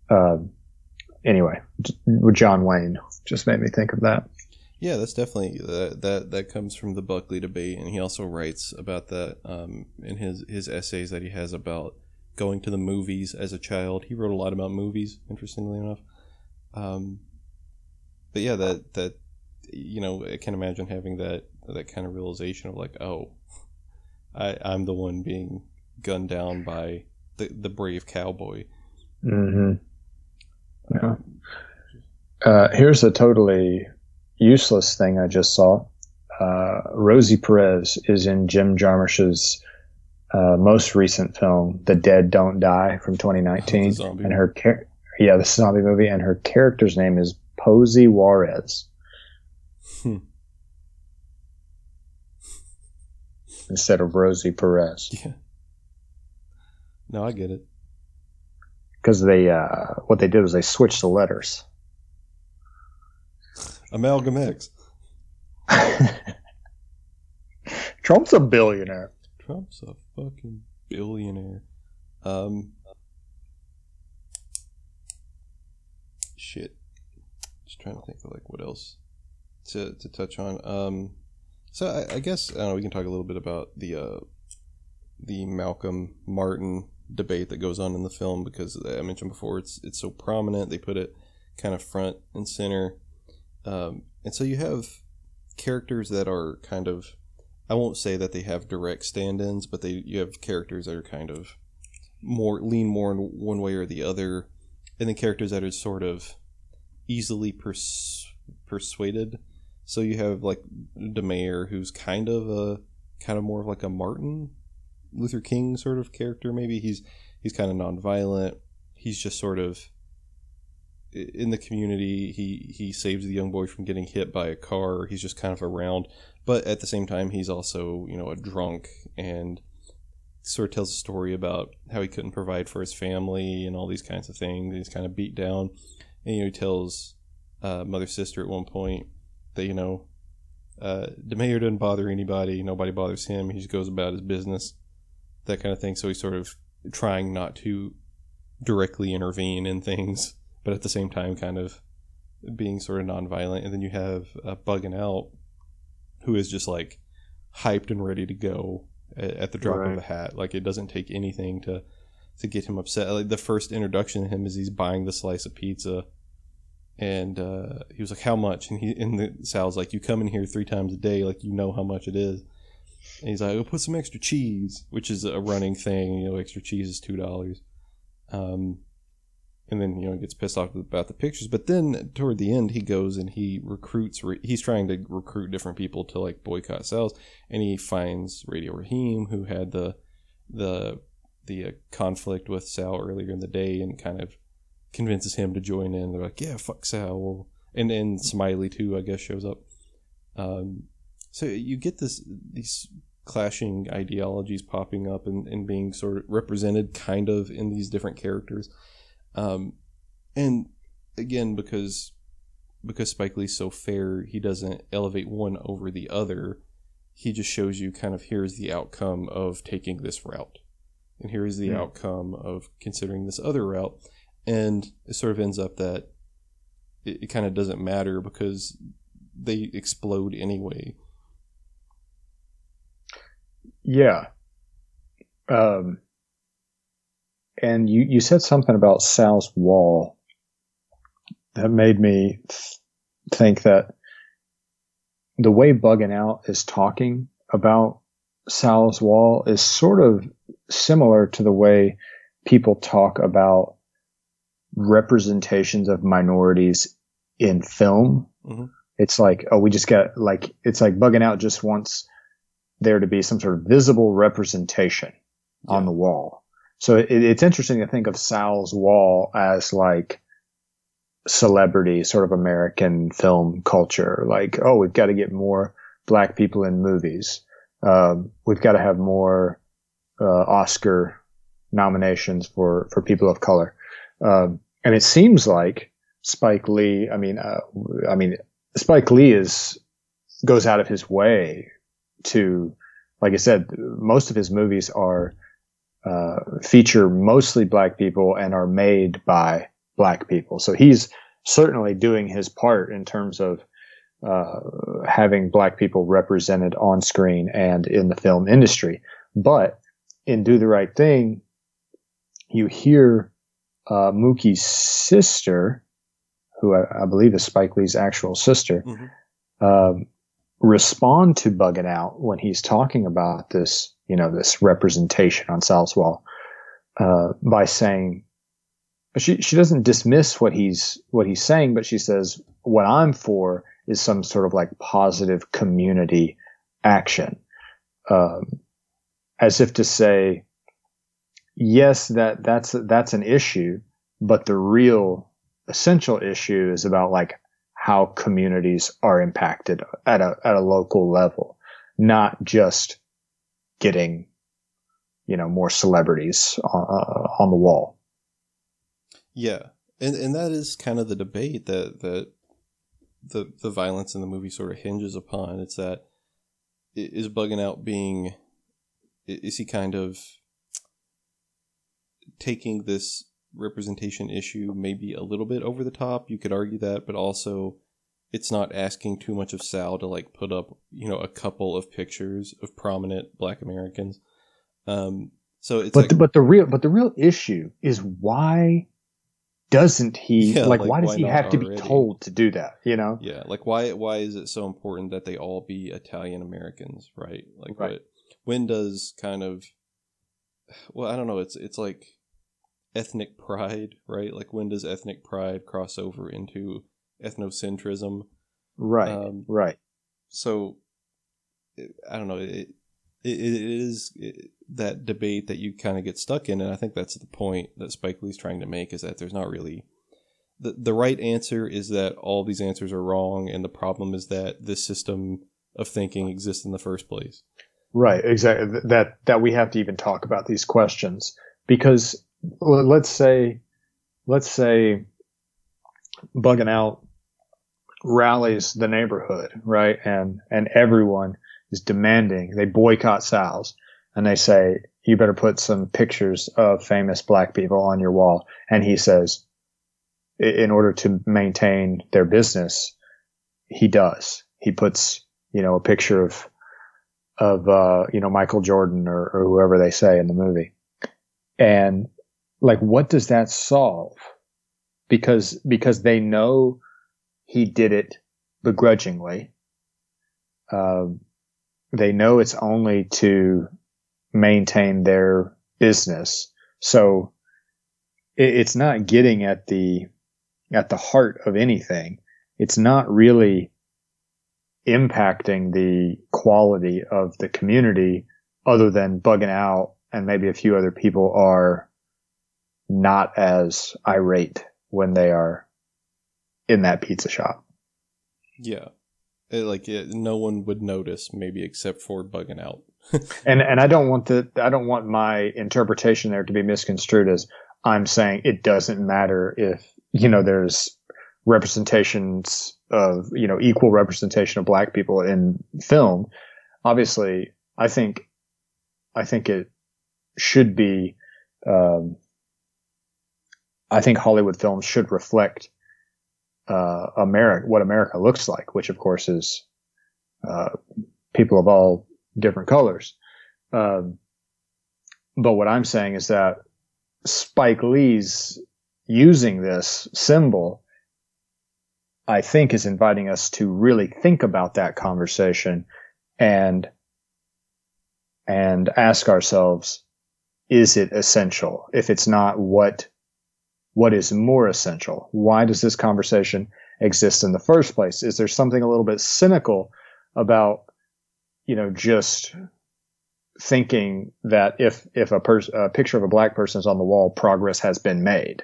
Um, anyway, John Wayne just made me think of that. Yeah, that's definitely that that comes from the Buckley debate, and he also writes about that um, in his his essays that he has about going to the movies as a child. He wrote a lot about movies, interestingly enough. Um, but yeah, that that you know, I can imagine having that that kind of realization of like, oh, I I'm the one being gunned down by the the brave cowboy. Mm-hmm. Yeah. Uh, here's a totally useless thing I just saw. Uh, Rosie Perez is in Jim Jarmusch's uh, most recent film, The Dead Don't Die from 2019, oh, and her char- yeah, the zombie movie, and her character's name is Posie Juarez. Hmm. Instead of Rosie Perez. Yeah. No, I get it. Because they, uh, what they did was they switched the letters. Amalgam X. Trump's a billionaire. Trump's a fucking billionaire. Um, shit. Just trying to think of like what else to, to touch on. Um, so I, I guess I know, we can talk a little bit about the uh, the Malcolm Martin debate that goes on in the film because I mentioned before it's it's so prominent. They put it kind of front and center, um, and so you have characters that are kind of I won't say that they have direct stand-ins, but they you have characters that are kind of more lean more in one way or the other, and then characters that are sort of easily pers- persuaded so you have like the mayor, who's kind of a kind of more of like a Martin Luther King sort of character. Maybe he's he's kind of nonviolent. He's just sort of in the community. He he saves the young boy from getting hit by a car. He's just kind of around, but at the same time, he's also you know a drunk and sort of tells a story about how he couldn't provide for his family and all these kinds of things. He's kind of beat down, and you know, he tells uh, mother sister at one point that you know uh, the mayor doesn't bother anybody, nobody bothers him. He just goes about his business, that kind of thing. So he's sort of trying not to directly intervene in things, but at the same time, kind of being sort of nonviolent. And then you have uh, bugging out, who is just like hyped and ready to go at, at the drop Right. of a hat. Like it doesn't take anything to to get him upset. Like the first introduction to him is he's buying the slice of pizza, and uh, he was like, "How much?" And he and the Sal's like, "You come in here three times a day, like you know how much it is." And he's like, "Oh, put some extra cheese," which is a running thing. You know, extra cheese is two dollars. Um, and then you know gets pissed off about the pictures. But then toward the end, he goes and he recruits. He's trying to recruit different people to like boycott Sal's, and he finds Radio Raheem, who had the the the uh, conflict with Sal earlier in the day, and kind of convinces him to join in. They're like, "Yeah, fuck Sal," and then Smiley too, I guess, shows up. Um, so you get this these clashing ideologies popping up and, and being sort of represented kind of in these different characters. Um, and again, because because Spike Lee's so fair, he doesn't elevate one over the other. He just shows you kind of here's the outcome of taking this route, and here's the Hmm. outcome of considering this other route, and it sort of ends up that it, it kind of doesn't matter because they explode anyway. Yeah. Um, and you, you said something about Sal's wall that made me th- think that the way Bugging Out is talking about Sal's wall is sort of similar to the way people talk about representations of minorities in film. Mhm. It's like, oh, we just got like, it's like Bugging Out just wants there to be some sort of visible representation on the wall. So it, it's interesting to think of Sal's wall as like celebrity, sort of American film culture. Like, oh, we've got to get more black people in movies. Um, we've got to have more uh, Oscar nominations for for people of color. Um, and it seems like Spike Lee. I mean, uh, I mean, Spike Lee is goes out of his way to, like I said, most of his movies are uh, feature mostly black people and are made by black people. So he's certainly doing his part in terms of uh, having black people represented on screen and in the film industry. But in Do the Right Thing, you hear uh, Mookie's sister, who I, I believe is Spike Lee's actual sister, Mhm. um, respond to Bugging Out when he's talking about this, you know, this representation on Sal's wall, uh, by saying, she, she doesn't dismiss what he's, what he's saying, but she says, what I'm for is some sort of like positive community action. Um, as if to say, yes, that, that's, that's an issue, but the real essential issue is about like how communities are impacted at a at a local level, not just getting you know more celebrities on, uh, on the wall. Yeah, and and that is kind of the debate that that the the violence in the movie sort of hinges upon. It's that is bugging out being is he kind of taking this representation issue maybe a little bit over the top? You could argue that, but also it's not asking too much of Sal to like put up you know a couple of pictures of prominent Black Americans. Um, so it's But like, the, but the real but the real issue is why doesn't he Yeah, like, like, why does why he have to be told to do that? You know? Yeah, like why why is it so important that they all be Italian Americans, right? Like Right. what when does kind of well, I don't know, it's it's like ethnic pride, right? Like when does ethnic pride cross over into ethnocentrism? Right. Um, right. So I don't know, it it, it is that debate that you kind of get stuck in and I think that's the point that Spike Lee's trying to make is that there's not really the the right answer is that all these answers are wrong, and the problem is that this system of thinking exists in the first place. Right, exactly. That that we have to even talk about these questions because let's say let's say bugging out rallies the neighborhood, right? And and everyone is demanding they boycott Sal's and they say you better put some pictures of famous black people on your wall and he says in order to maintain their business he does. He puts, you know, a picture of of uh, you know Michael Jordan or, or whoever they say in the movie, and like what does that solve? Because because they know he did it begrudgingly. Uh, they know it's only to maintain their business, so it, it's not getting at the at the heart of anything. It's not really impacting the quality of the community other than bugging out and maybe a few other people are not as irate when they are in that pizza shop. Yeah. It, like it, no one would notice maybe except for bugging out. and and I don't want the I don't want my interpretation there to be misconstrued as I'm saying it doesn't matter if you know there's representations of you know equal representation of black people in film obviously i think i think it should be um, i think hollywood films should reflect uh, america what america looks like which of course is uh, people of all different colors. Um, but what i'm saying is that spike lee's using this symbol I think is inviting us to really think about that conversation and and ask ourselves is it essential? If it's not what what is more essential? Why does this conversation exist in the first place? Is there something a little bit cynical about you know just thinking that if if a, pers- a picture of a black person is on the wall progress has been made?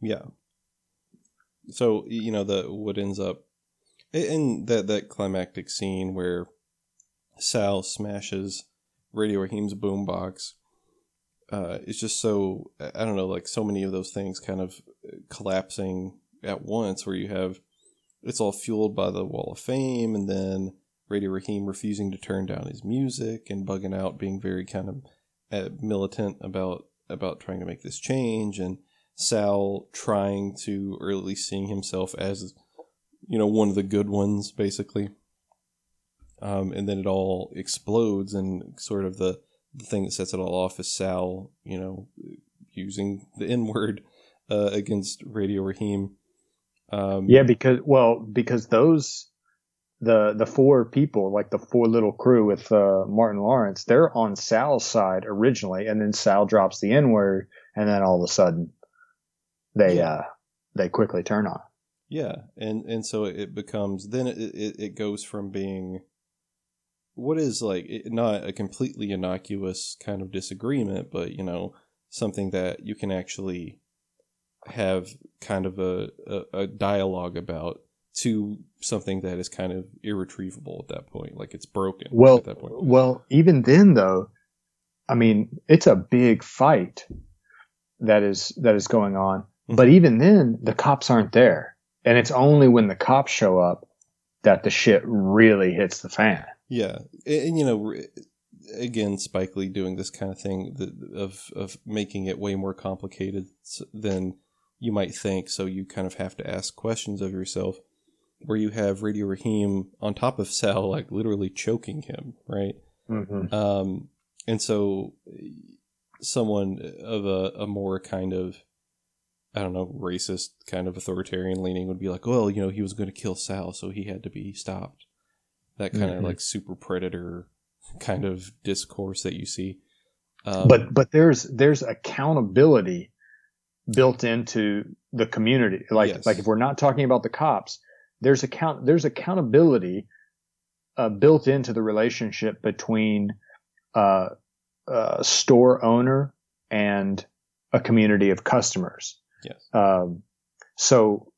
Yeah. So you know the what ends up in that that climactic scene where Sal smashes Radio Raheem's boombox. Uh, it's just so I don't know, like so many of those things kind of collapsing at once, where you have it's all fueled by the Wall of Fame, and then Radio Raheem refusing to turn down his music and bugging out, being very kind of uh, militant about about trying to make this change, and Sal trying to, or at least seeing himself as, you know, one of the good ones, basically. Um, and then it all explodes, and sort of the, the thing that sets it all off is Sal, you know, using the N word uh, against Radio Raheem. Um, yeah, because well, because those the the four people, like the four little crew with uh, Martin Lawrence, they're on Sal's side originally, and then Sal drops the N word, and then all of a sudden they yeah. uh, they quickly turn on. Yeah, and and so it becomes then it it, it goes from being what is like not a completely innocuous kind of disagreement, but you know something that you can actually have kind of a, a, a dialogue about to something that is kind of irretrievable at that point, like it's broken. Well, well, even then though, I mean, it's a big fight that is that is going on mm-hmm. but even then, the cops aren't there. And it's only when the cops show up that the shit really hits the fan. Yeah. And, you know, again, Spike Lee doing this kind of thing of, of making it way more complicated than you might think. So you kind of have to ask questions of yourself where you have Radio Raheem on top of Sal, like literally choking him, right? Mm-hmm. Um, and so someone of a, a more kind of I don't know, racist kind of authoritarian leaning would be like, well, you know, he was going to kill Sal, so he had to be stopped. That kind mm-hmm. of like super predator kind of discourse that you see. Um, but but there's there's accountability built into the community. Like yes. like if we're not talking about the cops, there's account there's accountability uh, built into the relationship between uh, a store owner and a community of customers. Yes. Um, so,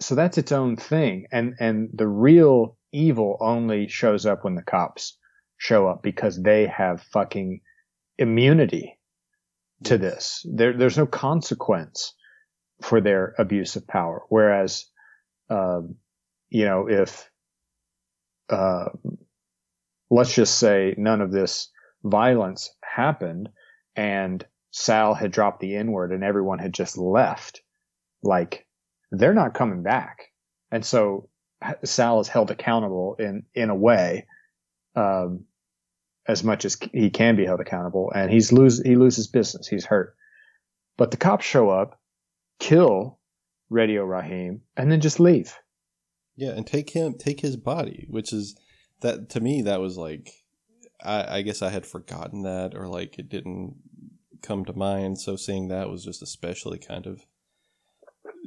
so that's its own thing. And, and the real evil only shows up when the cops show up because they have fucking immunity to this. There, there's no consequence for their abuse of power. Whereas, um, you know, if, uh, let's just say none of this violence happened and Sal had dropped the N word and everyone had just left, like they're not coming back. And so Sal is held accountable in, in a way, um, as much as he can be held accountable and he's lose, he loses business. He's hurt, but the cops show up, kill Radio Raheem, and then just leave. Yeah. And take him, take his body, which is that to me, that was like, I, I guess I had forgotten that or like it didn't come to mind. So seeing that was just especially kind of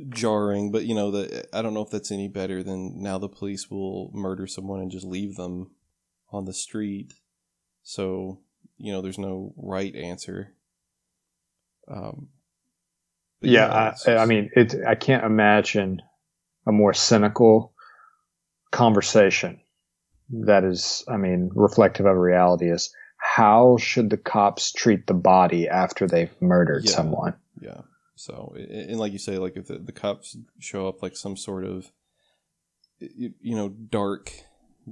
jarring. But you know, the I don't know if that's any better than now the police will murder someone and just leave them on the street. So you know, there's no right answer. Um, yeah, yeah I, just... I mean, it. I can't imagine a more cynical conversation that is, I mean, reflective of reality is how should the cops treat the body after they've murdered yeah, someone? Yeah. So, and like you say, like if the, the cops show up like some sort of, you, you know, dark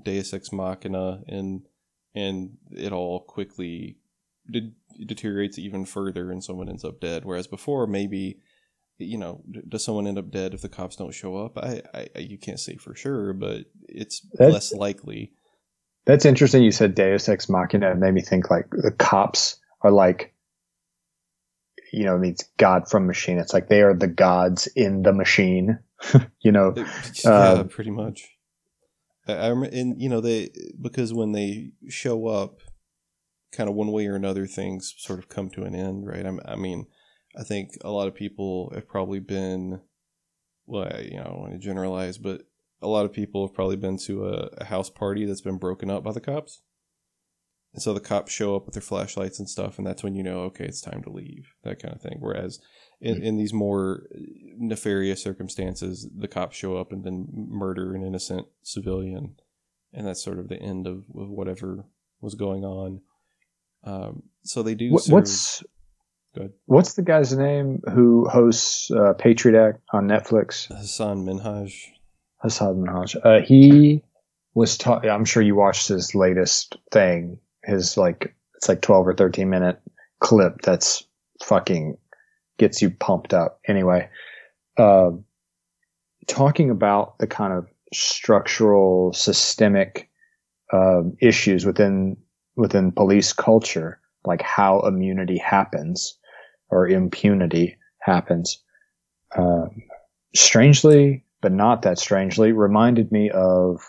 Deus ex machina, and and it all quickly de- deteriorates even further, and someone ends up dead. Whereas before, maybe, you know, does someone end up dead if the cops don't show up? I, I you can't say for sure, but it's That's, less likely. That's interesting. You said Deus ex machina. It made me think like the cops are like you know, it means God from machine. It's like they are the gods in the machine, you know. Yeah, uh, pretty much. I, I and you know they because when they show up, kind of one way or another, things sort of come to an end, right? I, I mean, I think a lot of people have probably been, well, you know, I don't want to generalize, but a lot of people have probably been to a, a house party that's been broken up by the cops. And so the cops show up with their flashlights and stuff, and that's when you know, okay, it's time to leave, that kind of thing. Whereas in, mm-hmm. in these more nefarious circumstances, the cops show up and then murder an innocent civilian, and that's sort of the end of, of whatever was going on. Um, so they do. What, serve... What's What's the guy's name who hosts uh, Patriot Act on Netflix? Hasan Minhaj. Hasan Minhaj. Uh, he was. Ta- I'm sure you watched his latest thing his like it's like 12 or 13 minute clip that's fucking gets you pumped up. Anyway uh, talking about the kind of structural systemic uh, issues within within police culture like how immunity happens or impunity happens um, strangely but not that strangely reminded me of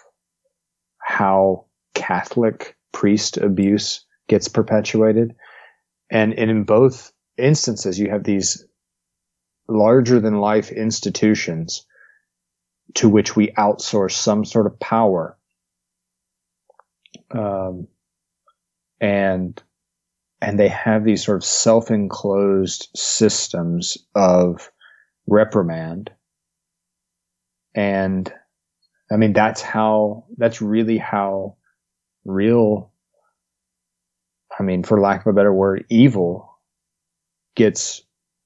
how catholic priest abuse gets perpetuated. And, and in both instances, you have these larger than life institutions to which we outsource some sort of power. Um, and, and they have these sort of self-enclosed systems of reprimand. And I mean, that's how, that's really how real, I mean, for lack of a better word, evil gets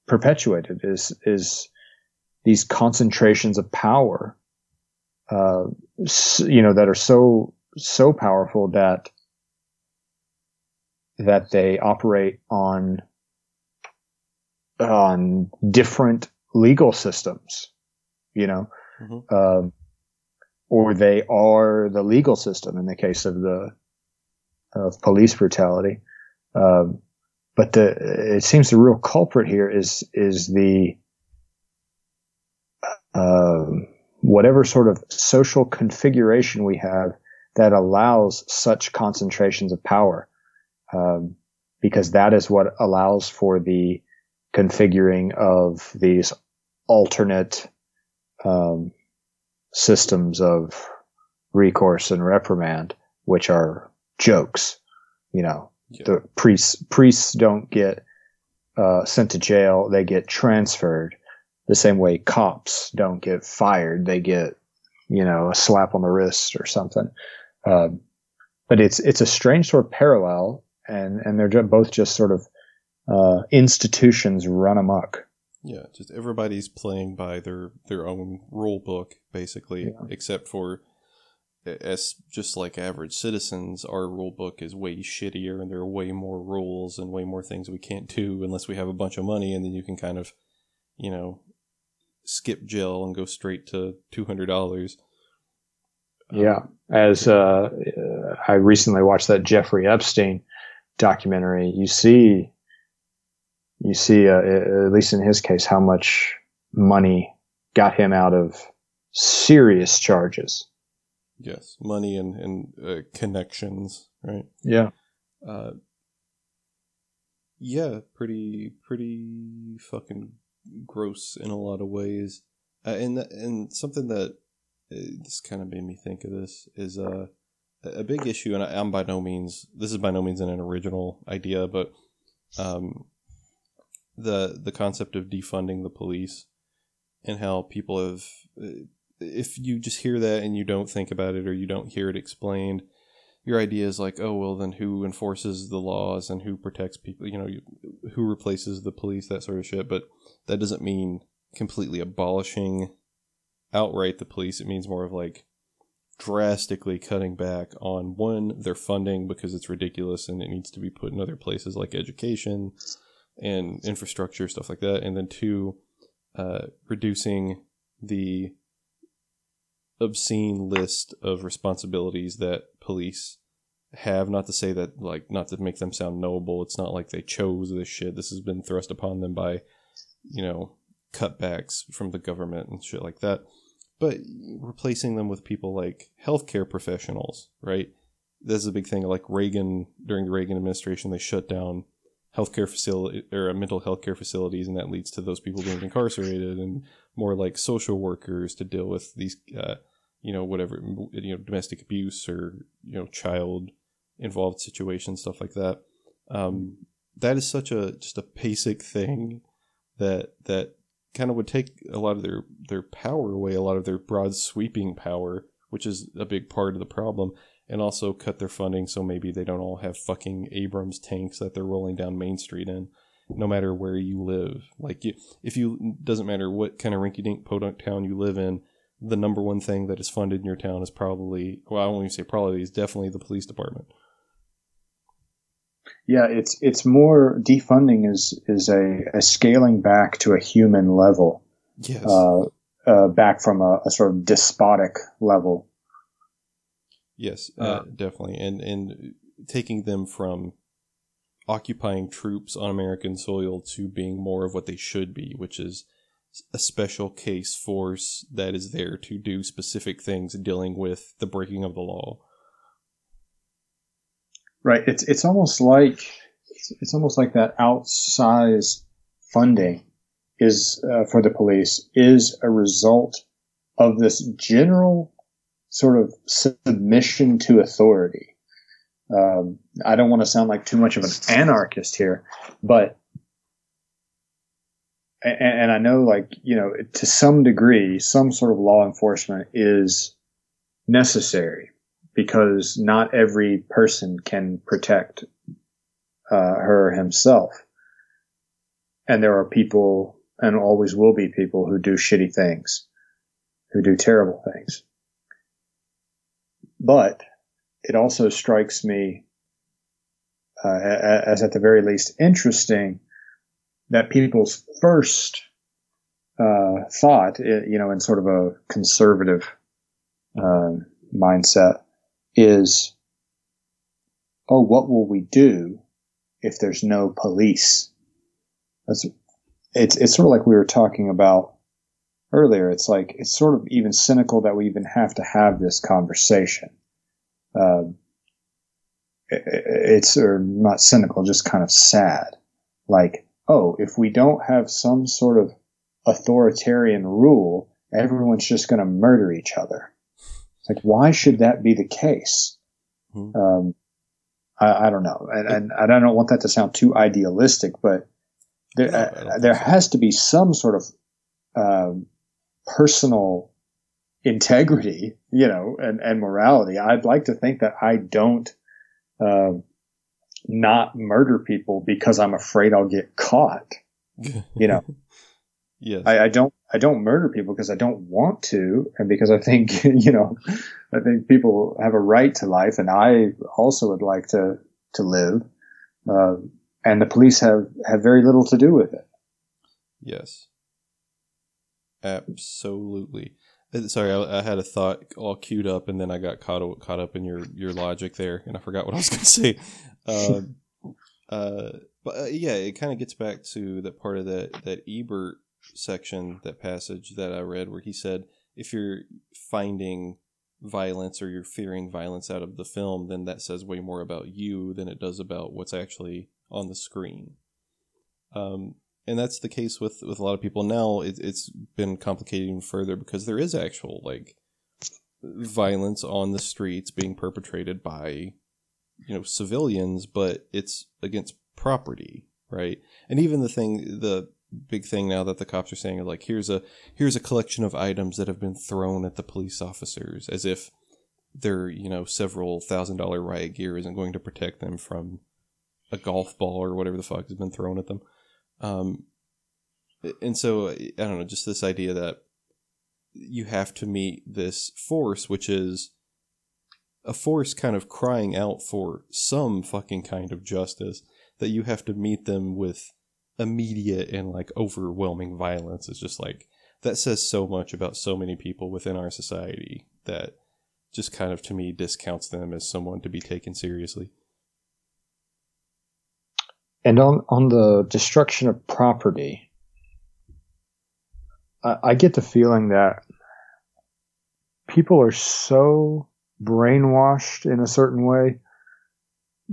perpetuated is, is these concentrations of power, uh, you know, that are so, so powerful that, that they operate on, on different legal systems, you know, mm-hmm. um, or they are the legal system in the case of the of police brutality. Um, but the it seems the real culprit here is is the uh, whatever sort of social configuration we have that allows such concentrations of power, um, because that is what allows for the configuring of these alternate um, systems of recourse and reprimand, which are jokes. You know, yeah. the priests priests don't get uh, sent to jail; they get transferred. The same way cops don't get fired; they get, you know, a slap on the wrist or something. Um, but it's it's a strange sort of parallel, and and they're both just sort of uh, institutions run amok. Yeah, just everybody's playing by their their own rule book, basically, yeah. except for as just like average citizens, our rule book is way shittier, and there are way more rules and way more things we can't do unless we have a bunch of money, and then you can kind of, you know, skip jail and go straight to two hundred dollars. Yeah, as uh, I recently watched that Jeffrey Epstein documentary, you see, you see, uh, at least in his case, how much money got him out of serious charges. Yes, money and and uh, connections, right? Yeah. Uh, yeah, pretty pretty fucking gross in a lot of ways, uh, and and something that uh, this kind of made me think of this is uh, a big issue, and I, am by no means this is by no means an original idea, but um, the the concept of defunding the police and how people have uh, if you just hear that and you don't think about it or you don't hear it explained your idea is like, oh well, then who enforces the laws and who protects people? You know, who replaces the police, that sort of shit. But that doesn't mean completely abolishing outright the police. It means more of like drastically cutting back on one their funding because it's ridiculous and it needs to be put in other places like education and infrastructure stuff like that. And then two, uh, reducing the obscene list of responsibilities that police have. Not to say that, like, not to make them sound noble. It's not like they chose this shit. This has been thrust upon them by, you know, cutbacks from the government and shit like that. But replacing them with people like healthcare professionals, right? This is a big thing. Like Reagan, during the Reagan administration, they shut down healthcare facility or mental health care facilities, and that leads to those people being incarcerated and more like social workers to deal with these, uh, you know, whatever, you know, domestic abuse or you know, child involved situations, stuff like that. Um, that is such a just a basic thing that that kind of would take a lot of their their power away, a lot of their broad sweeping power, which is a big part of the problem and also cut their funding so maybe they don't all have fucking Abrams tanks that they're rolling down Main Street in, no matter where you live. Like, you, if you doesn't matter what kind of rinky-dink podunk town you live in, the number one thing that is funded in your town is probably well, I won't even say probably is definitely the police department. Yeah, it's it's more defunding is is a, a scaling back to a human level. Yes. Uh, uh, back from a, a, sort of despotic level. Yes, uh, uh, definitely, and and taking them from occupying troops on American soil to being more of what they should be, which is a special case force that is there to do specific things dealing with the breaking of the law. Right. It's it's almost like it's, it's almost like that outsized funding is uh, for the police is a result of this general sort of submission to authority. Um, I don't want to sound like too much of an anarchist here, but and, and, I know like you know to some degree some sort of law enforcement is necessary because not every person can protect uh, her himself, and there are people and always will be people who do shitty things, who do terrible things. But it also strikes me uh, as at the very least interesting that people's first uh, thought, you know, in sort of a conservative uh, mindset, is, "Oh, what will we do if there's no police?" That's it's it's sort of like we were talking about earlier, it's like it's sort of even cynical that we even have to have this conversation. Um, it, it's or not cynical, just kind of sad. Like, oh, if we don't have some sort of authoritarian rule, everyone's just going to murder each other. It's like, why should that be the case? Mm-hmm. Um, I, I, don't know, and, and, I don't want that to sound too idealistic, but there, uh, there has to be some sort of um, personal integrity, you know, and, and morality. I'd like to think that I don't, uh, not murder people because I'm afraid I'll get caught. You know, yes. I, I don't, I don't murder people because I don't want to, and because I think, you know, I think people have a right to life, and I also would like to to live. Uh, and the police have have very little to do with it. Yes. Absolutely. Uh, sorry, I, I, had a thought all queued up, and then I got caught caught up in your your logic there, and I forgot what I was going to say. Uh, uh, but uh, yeah, it kind of gets back to that part of that that Ebert section, that passage that I read, where he said, if you're finding violence or you're fearing violence out of the film, then that says way more about you than it does about what's actually on the screen. Um, and that's the case with with a lot of people now. It, it's been complicated even further because there is actual like violence on the streets being perpetrated by you know civilians, but it's against property, right? And even the thing the big thing now that the cops are saying is like here's a here's a collection of items that have been thrown at the police officers as if their you know several thousand dollar riot gear isn't going to protect them from a golf ball or whatever the fuck has been thrown at them um, and so I don't know, just this idea that you have to meet this force, which is a force kind of crying out for some fucking kind of justice, that you have to meet them with immediate and like overwhelming violence is just like that says so much about so many people within our society that just kind of to me discounts them as someone to be taken seriously. And on, on the destruction of property, I, I get the feeling that people are so brainwashed in a certain way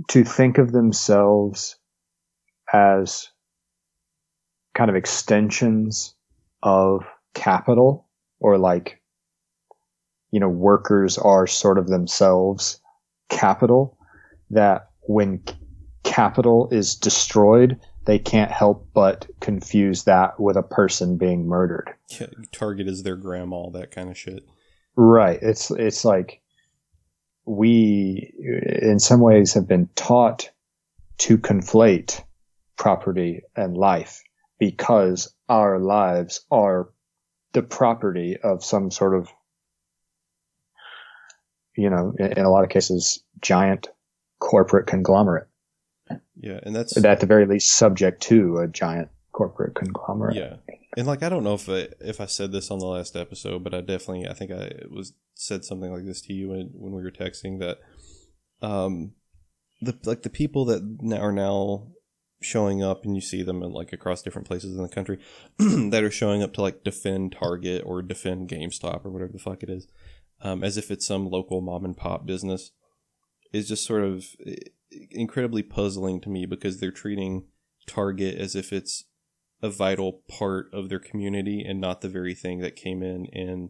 to think of themselves as kind of extensions of capital or like you know workers are sort of themselves capital that when capital is destroyed, they can't help but confuse that with a person being murdered. Yeah, target is their grandma, that kind of shit. Right. It's it's like we in some ways have been taught to conflate property and life because our lives are the property of some sort of you know in, in a lot of cases giant corporate conglomerate yeah, and that's at the very least subject to a giant corporate conglomerate. Yeah, and like I don't know if I, if I said this on the last episode, but I definitely I think I was said something like this to you when when we were texting that, um, the like the people that are now showing up and you see them in like across different places in the country that are showing up to like defend Target or defend GameStop or whatever the fuck it is, um, as if it's some local mom and pop business, is just sort of incredibly puzzling to me because they're treating Target as if it's a vital part of their community and not the very thing that came in and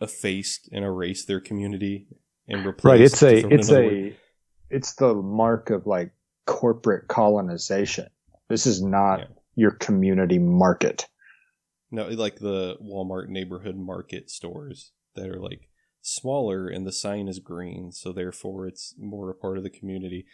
effaced and erased their community and replaced. Right. It's a it's a word. it's the mark of like corporate colonization. This is not yeah. your community market. No, like the Walmart neighborhood market stores that are like smaller and the sign is green, so therefore it's more a part of the community.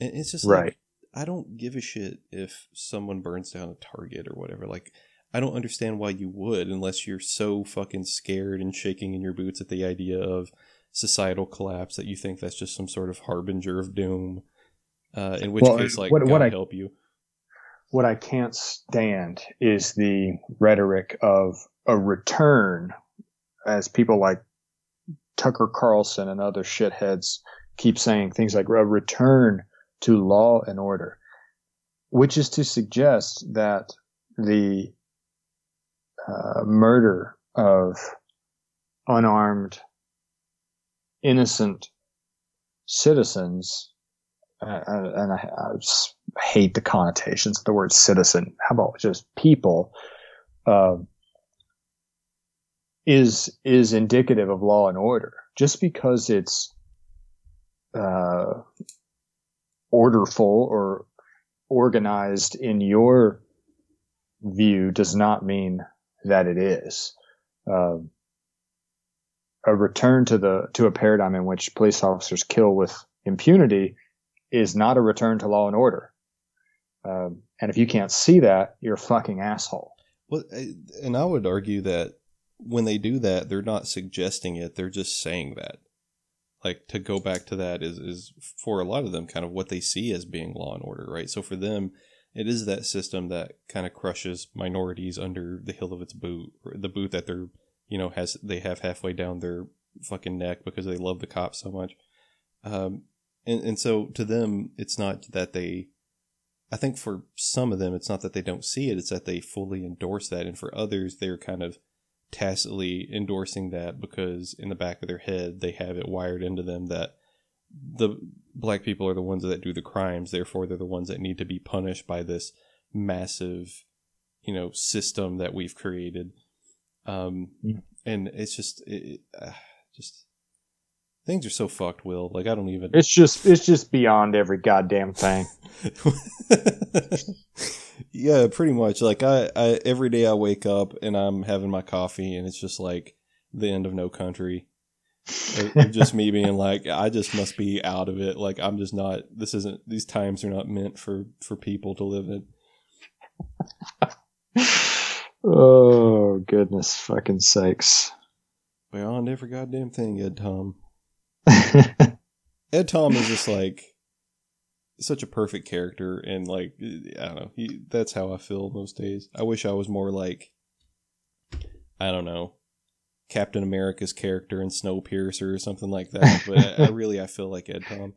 And it's just right. Like, I don't give a shit if someone burns down a Target or whatever. Like, I don't understand why you would unless you're so fucking scared and shaking in your boots at the idea of societal collapse that you think that's just some sort of harbinger of doom. Uh, in which well, case, like, what, God what I, help you. What I can't stand is the rhetoric of a return, as people like Tucker Carlson and other shitheads keep saying things like a return to law and order, which is to suggest that the uh, murder of unarmed, innocent citizens, uh, and I, I, hate the connotations of the word citizen. How about just people? Uh, is is indicative of law and order. Just because it's uh, orderful or organized in your view does not mean that it is. Uh, a return to the to a paradigm in which police officers kill with impunity is not a return to law and order. Um, and if you can't see that, you're a fucking asshole. Well, and I would argue that when they do that, they're not suggesting it; they're just saying that. Like to go back to that is is for a lot of them kind of what they see as being law and order, right? So for them, it is that system that kind of crushes minorities under the heel of its boot, the boot that they're you know has they have halfway down their fucking neck because they love the cops so much. Um, and and so to them, it's not that they I think for some of them, it's not that they don't see it, it's that they fully endorse that. And for others, they're kind of tacitly endorsing that because in the back of their head, they have it wired into them that the black people are the ones that do the crimes. Therefore, they're the ones that need to be punished by this massive, you know, system that we've created. Um, yeah. and it's just, it, uh, just Things are so fucked, Will. Like I don't even. It's just it's just beyond every goddamn thing. yeah, pretty much. Like I, I every day I wake up and I'm having my coffee and it's just like the end of No Country. just me being like, I just must be out of it. Like I'm just not. This isn't. These times are not meant for for people to live in. oh goodness, fucking sakes! Beyond every goddamn thing, Ed Tom. Ed Tom is just like such a perfect character, and like I don't know, he, that's how I feel most days. I wish I was more like I don't know Captain America's character in Snowpiercer or something like that. But I, I really I feel like Ed Tom.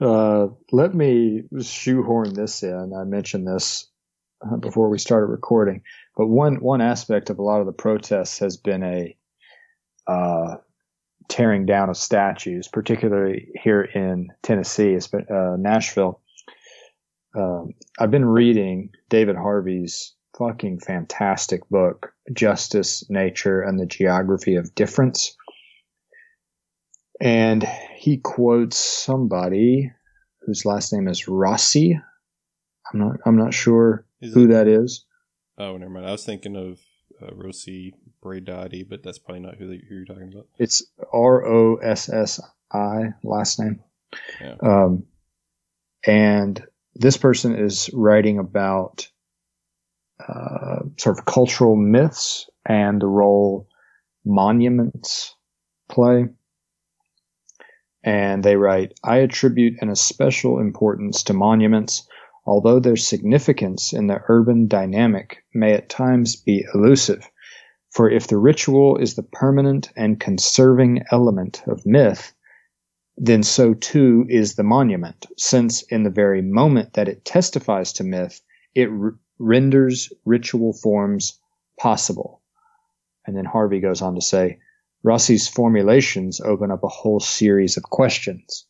Uh, let me shoehorn this in. I mentioned this uh, before we started recording, but one one aspect of a lot of the protests has been a uh, tearing down of statues, particularly here in Tennessee, uh, Nashville. Um, I've been reading David Harvey's fucking fantastic book, Justice, Nature, and the Geography of Difference. And he quotes somebody whose last name is Rossi. I'm not, I'm not sure is who it, that is. Oh, never mind. I was thinking of uh, Rosi Braidotti, but that's probably not who, who you're talking about. It's R O S S I last name. Yeah. Um, and this person is writing about uh, sort of cultural myths and the role monuments play. And they write, I attribute an especial importance to monuments, although their significance in the urban dynamic may at times be elusive. For if the ritual is the permanent and conserving element of myth, then so too is the monument, since in the very moment that it testifies to myth, it r- renders ritual forms possible. And then Harvey goes on to say, Rossi's formulations open up a whole series of questions.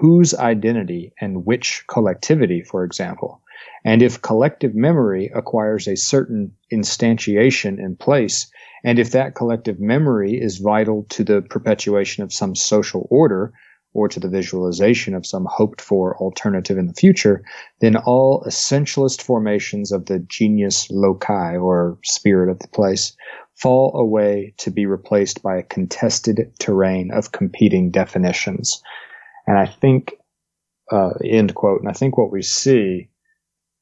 Whose identity and which collectivity, for example, and if collective memory acquires a certain instantiation in place, and if that collective memory is vital to the perpetuation of some social order, or to the visualization of some hoped for alternative in the future, then all essentialist formations of the genius loci or spirit of the place fall away to be replaced by a contested terrain of competing definitions. And I think, uh, end quote, and I think what we see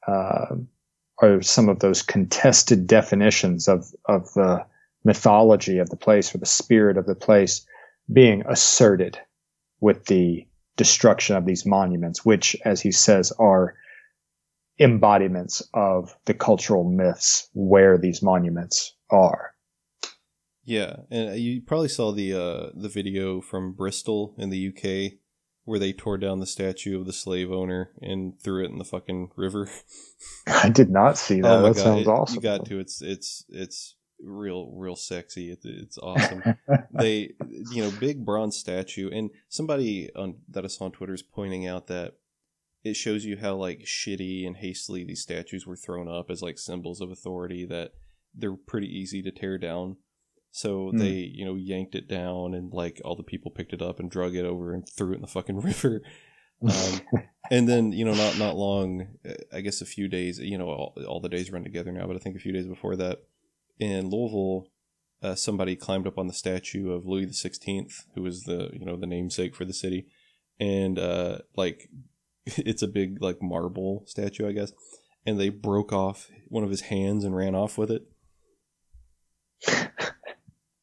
uh, are some of those contested definitions of of the mythology of the place or the spirit of the place being asserted with the destruction of these monuments, which, as he says, are embodiments of the cultural myths where these monuments are. Yeah, and you probably saw the uh, the video from Bristol in the UK where they tore down the statue of the slave owner and threw it in the fucking river. I did not see oh that. Oh that God. sounds it, awesome. You got to. It's it's it's real real sexy. It, it's awesome. they you know big bronze statue and somebody on that I saw on Twitter is pointing out that it shows you how like shitty and hastily these statues were thrown up as like symbols of authority that they're pretty easy to tear down so mm. they, you know, yanked it down and like all the people picked it up and drug it over and threw it in the fucking river. Um, and then, you know, not, not long, uh, I guess a few days, you know, all, all the days run together now, but I think a few days before that in Louisville, uh, somebody climbed up on the statue of Louis the Sixteenth, who was the you know the namesake for the city, and uh, like it's a big like marble statue, I guess, and they broke off one of his hands and ran off with it.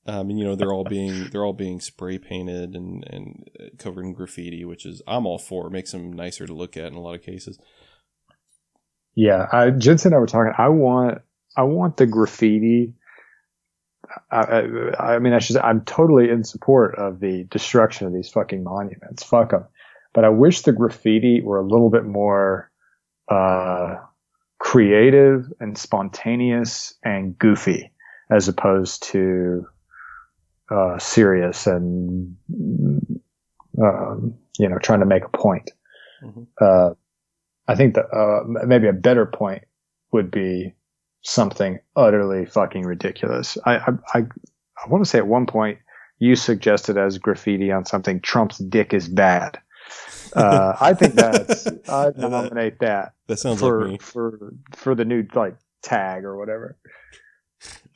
Um, and you know they're all being they're all being spray painted and and covered in graffiti, which is I'm all for. It makes them nicer to look at in a lot of cases. Yeah, I, Jensen and I were talking. I want I want the graffiti. I, I, I mean, I should. Say, I'm totally in support of the destruction of these fucking monuments. Fuck them. But I wish the graffiti were a little bit more uh, creative and spontaneous and goofy, as opposed to uh, serious and um, you know trying to make a point. Mm-hmm. Uh, I think that uh, maybe a better point would be something utterly fucking ridiculous. I I I, I want to say at one point you suggested as graffiti on something Trump's dick is bad. Uh, I think that's I nominate that. That sounds for, like me for for the new like tag or whatever.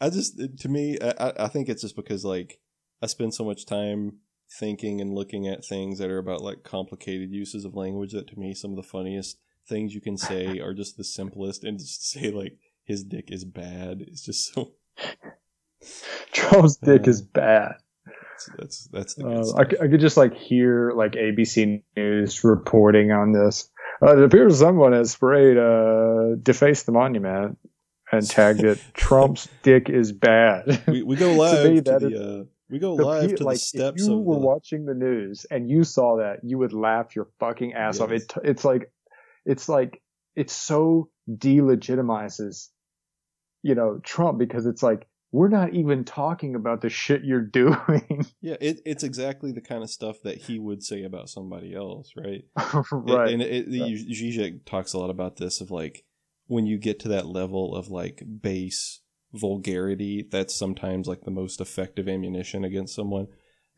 I just to me, I, I think it's just because like I spend so much time thinking and looking at things that are about like complicated uses of language that to me some of the funniest things you can say are just the simplest and just say like his dick is bad it's just so Charles' dick is bad. that's that's, the uh, I, I, could just like hear like ABC News reporting on this. Uh, it appears someone has sprayed uh, defaced the monument and tagged it. Trump's dick is bad. We, we go live to, me, to the. Is, uh, we go live to like, the steps. If you were the... watching the news and you saw that, you would laugh your fucking ass yes. off. It, it's like, it's like, it's so delegitimizes, you know, Trump because it's like we're not even talking about the shit you're doing. yeah, it, it's exactly the kind of stuff that he would say about somebody else, right? right. It, and it, it, Zizek talks a lot about this of like when you get to that level of like base vulgarity, that's sometimes like the most effective ammunition against someone.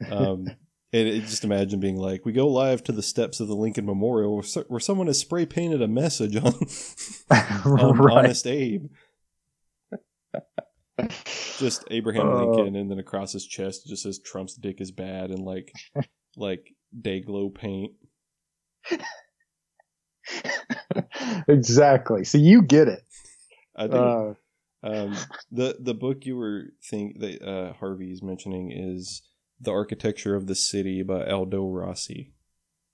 Um, and it, just imagine being like, we go live to the steps of the Lincoln Memorial where, where someone has spray painted a message on, on right. Honest Abe just Abraham uh, Lincoln, and then across his chest it just says Trump's dick is bad, and like like day glow paint. exactly. So you get it. I do. Uh, um, the the book you were think that uh, Harvey's mentioning is the architecture of the city by Aldo Rossi.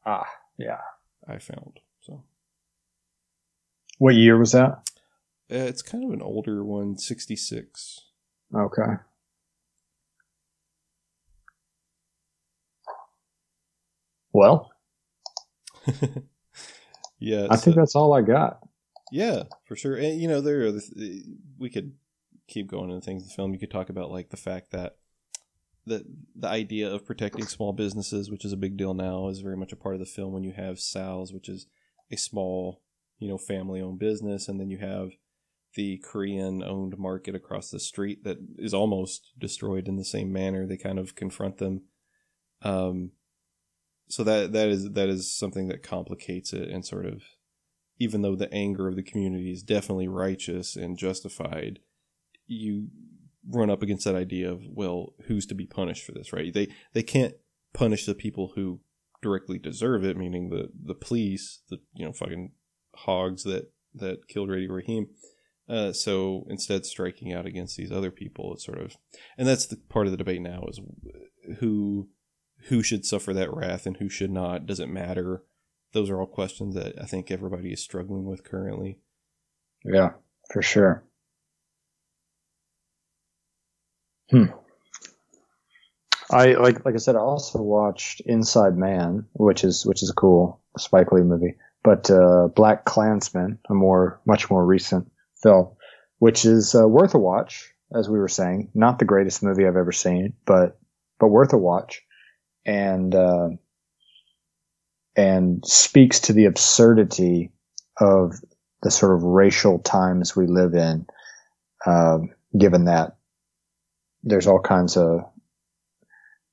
Ah, yeah. I found so. What year was that? Uh, it's kind of an older one, 66. Okay. Well. yeah. I think that's all I got. Yeah, for sure. And, you know, there are, we could keep going into things in the film. You could talk about, like, the fact that the the idea of protecting small businesses, which is a big deal now, is very much a part of the film. When you have Sal's, which is a small, you know, family owned business, and then you have the Korean owned market across the street that is almost destroyed in the same manner. They kind of confront them. Um, so that that is that is something that complicates it and sort of even though the anger of the community is definitely righteous and justified, you run up against that idea of well, who's to be punished for this, right? They they can't punish the people who directly deserve it, meaning the the police, the you know fucking hogs that that killed Radio Raheem. Uh, so instead, striking out against these other people, it's sort of, and that's the part of the debate now is who who should suffer that wrath and who should not. Does it matter? Those are all questions that I think everybody is struggling with currently. Yeah, for sure. Hmm. I like like I said, I also watched Inside Man, which is which is a cool Spike Lee movie. But uh, Black Klansman, a more much more recent film, which is uh, worth a watch. As we were saying, not the greatest movie I've ever seen, but but worth a watch, and uh, and speaks to the absurdity of the sort of racial times we live in, uh, given that there's all kinds of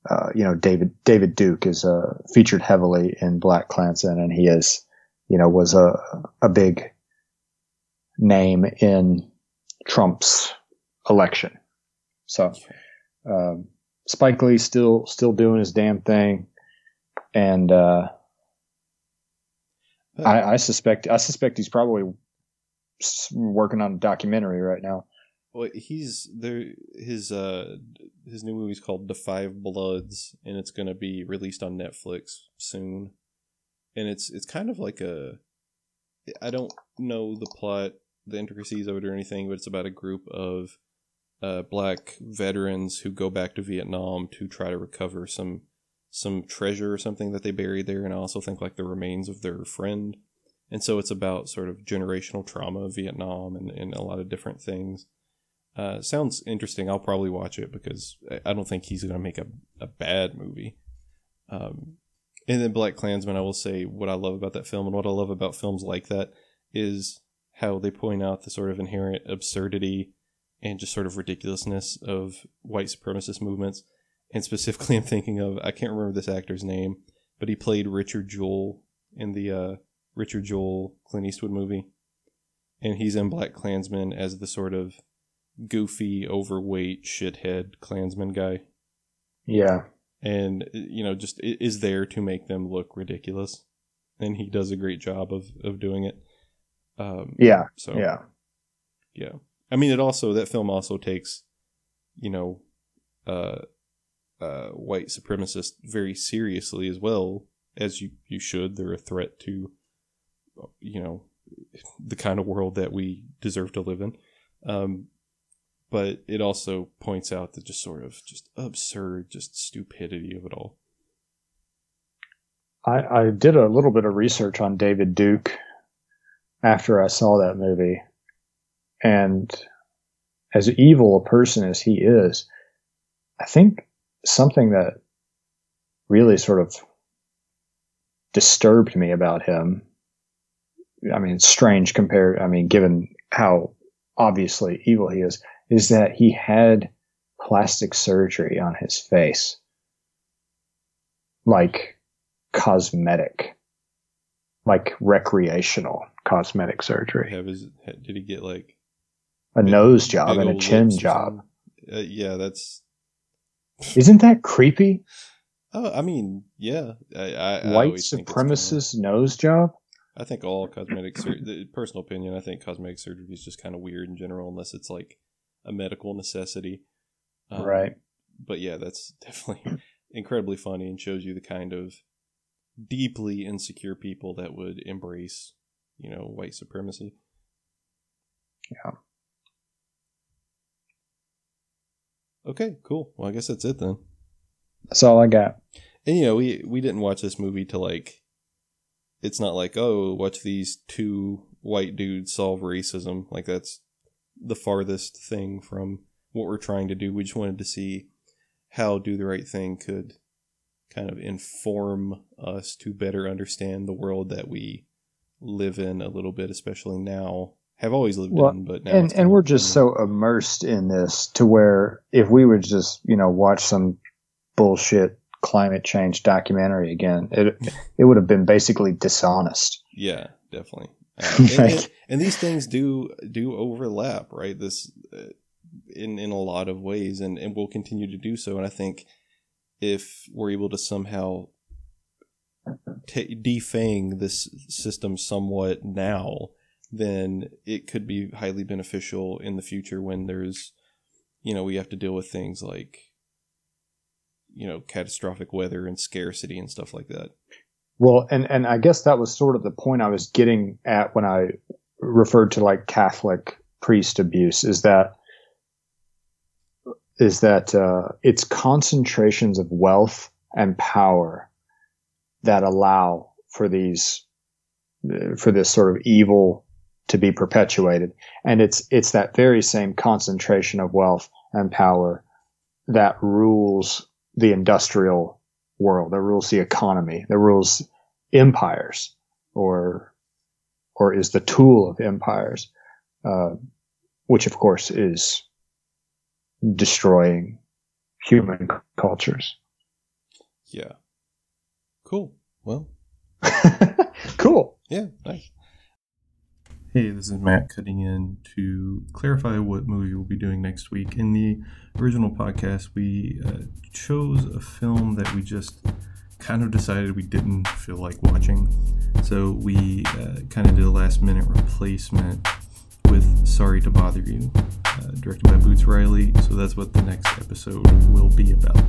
uh, you know, David David Duke is uh, featured heavily in Black Klansman, and he is, you know, was a a big name in Trump's election. So Um, Spike Lee still still doing his damn thing, and uh, I, I suspect I suspect he's probably working on a documentary right now. Well, he's there. His uh, his new movie's called The Five Bloods, and it's going to be released on Netflix soon. And it's it's kind of like a, I don't know the plot, the intricacies of it or anything, but it's about a group of uh, black veterans who go back to Vietnam to try to recover some some treasure or something that they buried there, and I also think like the remains of their friend. And so it's about sort of generational trauma of Vietnam and, and a lot of different things. Uh, sounds interesting. I'll probably watch it because I don't think he's going to make a, a bad movie. Um, and then BlacKkKlansman, I will say what I love about that film and what I love about films like that is how they point out the sort of inherent absurdity and just sort of ridiculousness of white supremacist movements. And specifically, I'm thinking of I can't remember this actor's name, but he played Richard Jewell in the uh, Richard Jewell Clint Eastwood movie, and he's in BlacKkKlansman as the sort of goofy, overweight, shithead Klansman guy. Yeah, and you know, just is there to make them look ridiculous, and he does a great job of of doing it. Um, yeah. So yeah, yeah. I mean, it also that film also takes, you know, uh, uh, white supremacists very seriously as well as you you should. They're a threat to, you know, the kind of world that we deserve to live in. Um, but it also points out the just sort of just absurd, just stupidity of it all. I, I did a little bit of research on David Duke after I saw that movie, and as evil a person as he is, I think something that really sort of disturbed me about him. I mean, strange compared, I mean, given how obviously evil he is, is that he had plastic surgery on his face. Like cosmetic, like recreational cosmetic surgery. His, did he get like a nose job and a chin job. Uh, yeah, that's. Isn't that creepy? Oh, I mean, yeah. I, I, White I supremacist nose job. I think all cosmetic surgery, personal opinion, I think cosmetic surgery is just kind of weird in general, unless it's like a medical necessity. Um, right. But yeah, that's definitely incredibly funny and shows you the kind of deeply insecure people that would embrace, you know, white supremacy. Yeah. Okay, cool. Well, I guess that's it then. That's all I got. And you know, we we didn't watch this movie to like. It's not like oh, watch these two white dudes solve racism. Like that's the farthest thing from what we're trying to do. We just wanted to see how do the right thing could kind of inform us to better understand the world that we live in a little bit, especially now have always lived well, in, but now and and we're just so immersed in this to where if we would just you know watch some bullshit climate change documentary again, it it would have been basically dishonest. Yeah, definitely. Uh, and, and, and, these things do do overlap, right? This uh, in in a lot of ways, and and will continue to do so. And I think if we're able to somehow t- defang this system somewhat now, then it could be highly beneficial in the future when there's, you know, we have to deal with things like, you know, catastrophic weather and scarcity and stuff like that. Well, and, and I guess that was sort of the point I was getting at when I referred to like Catholic priest abuse is that, is that, uh, it's concentrations of wealth and power that allow for these, for this sort of evil to be perpetuated. And it's, it's that very same concentration of wealth and power that rules the industrial world, that rules the economy, that rules empires or, or is the tool of empires, uh, which of course is destroying human cultures. Yeah. Cool. Well, cool. Yeah. Nice. Hey, this is Matt cutting in to clarify what movie we'll be doing next week. In the original podcast, we uh, chose a film that we just kind of decided we didn't feel like watching. So we uh, kind of did a last minute replacement with Sorry to Bother You, uh, directed by Boots Riley. So that's what the next episode will be about.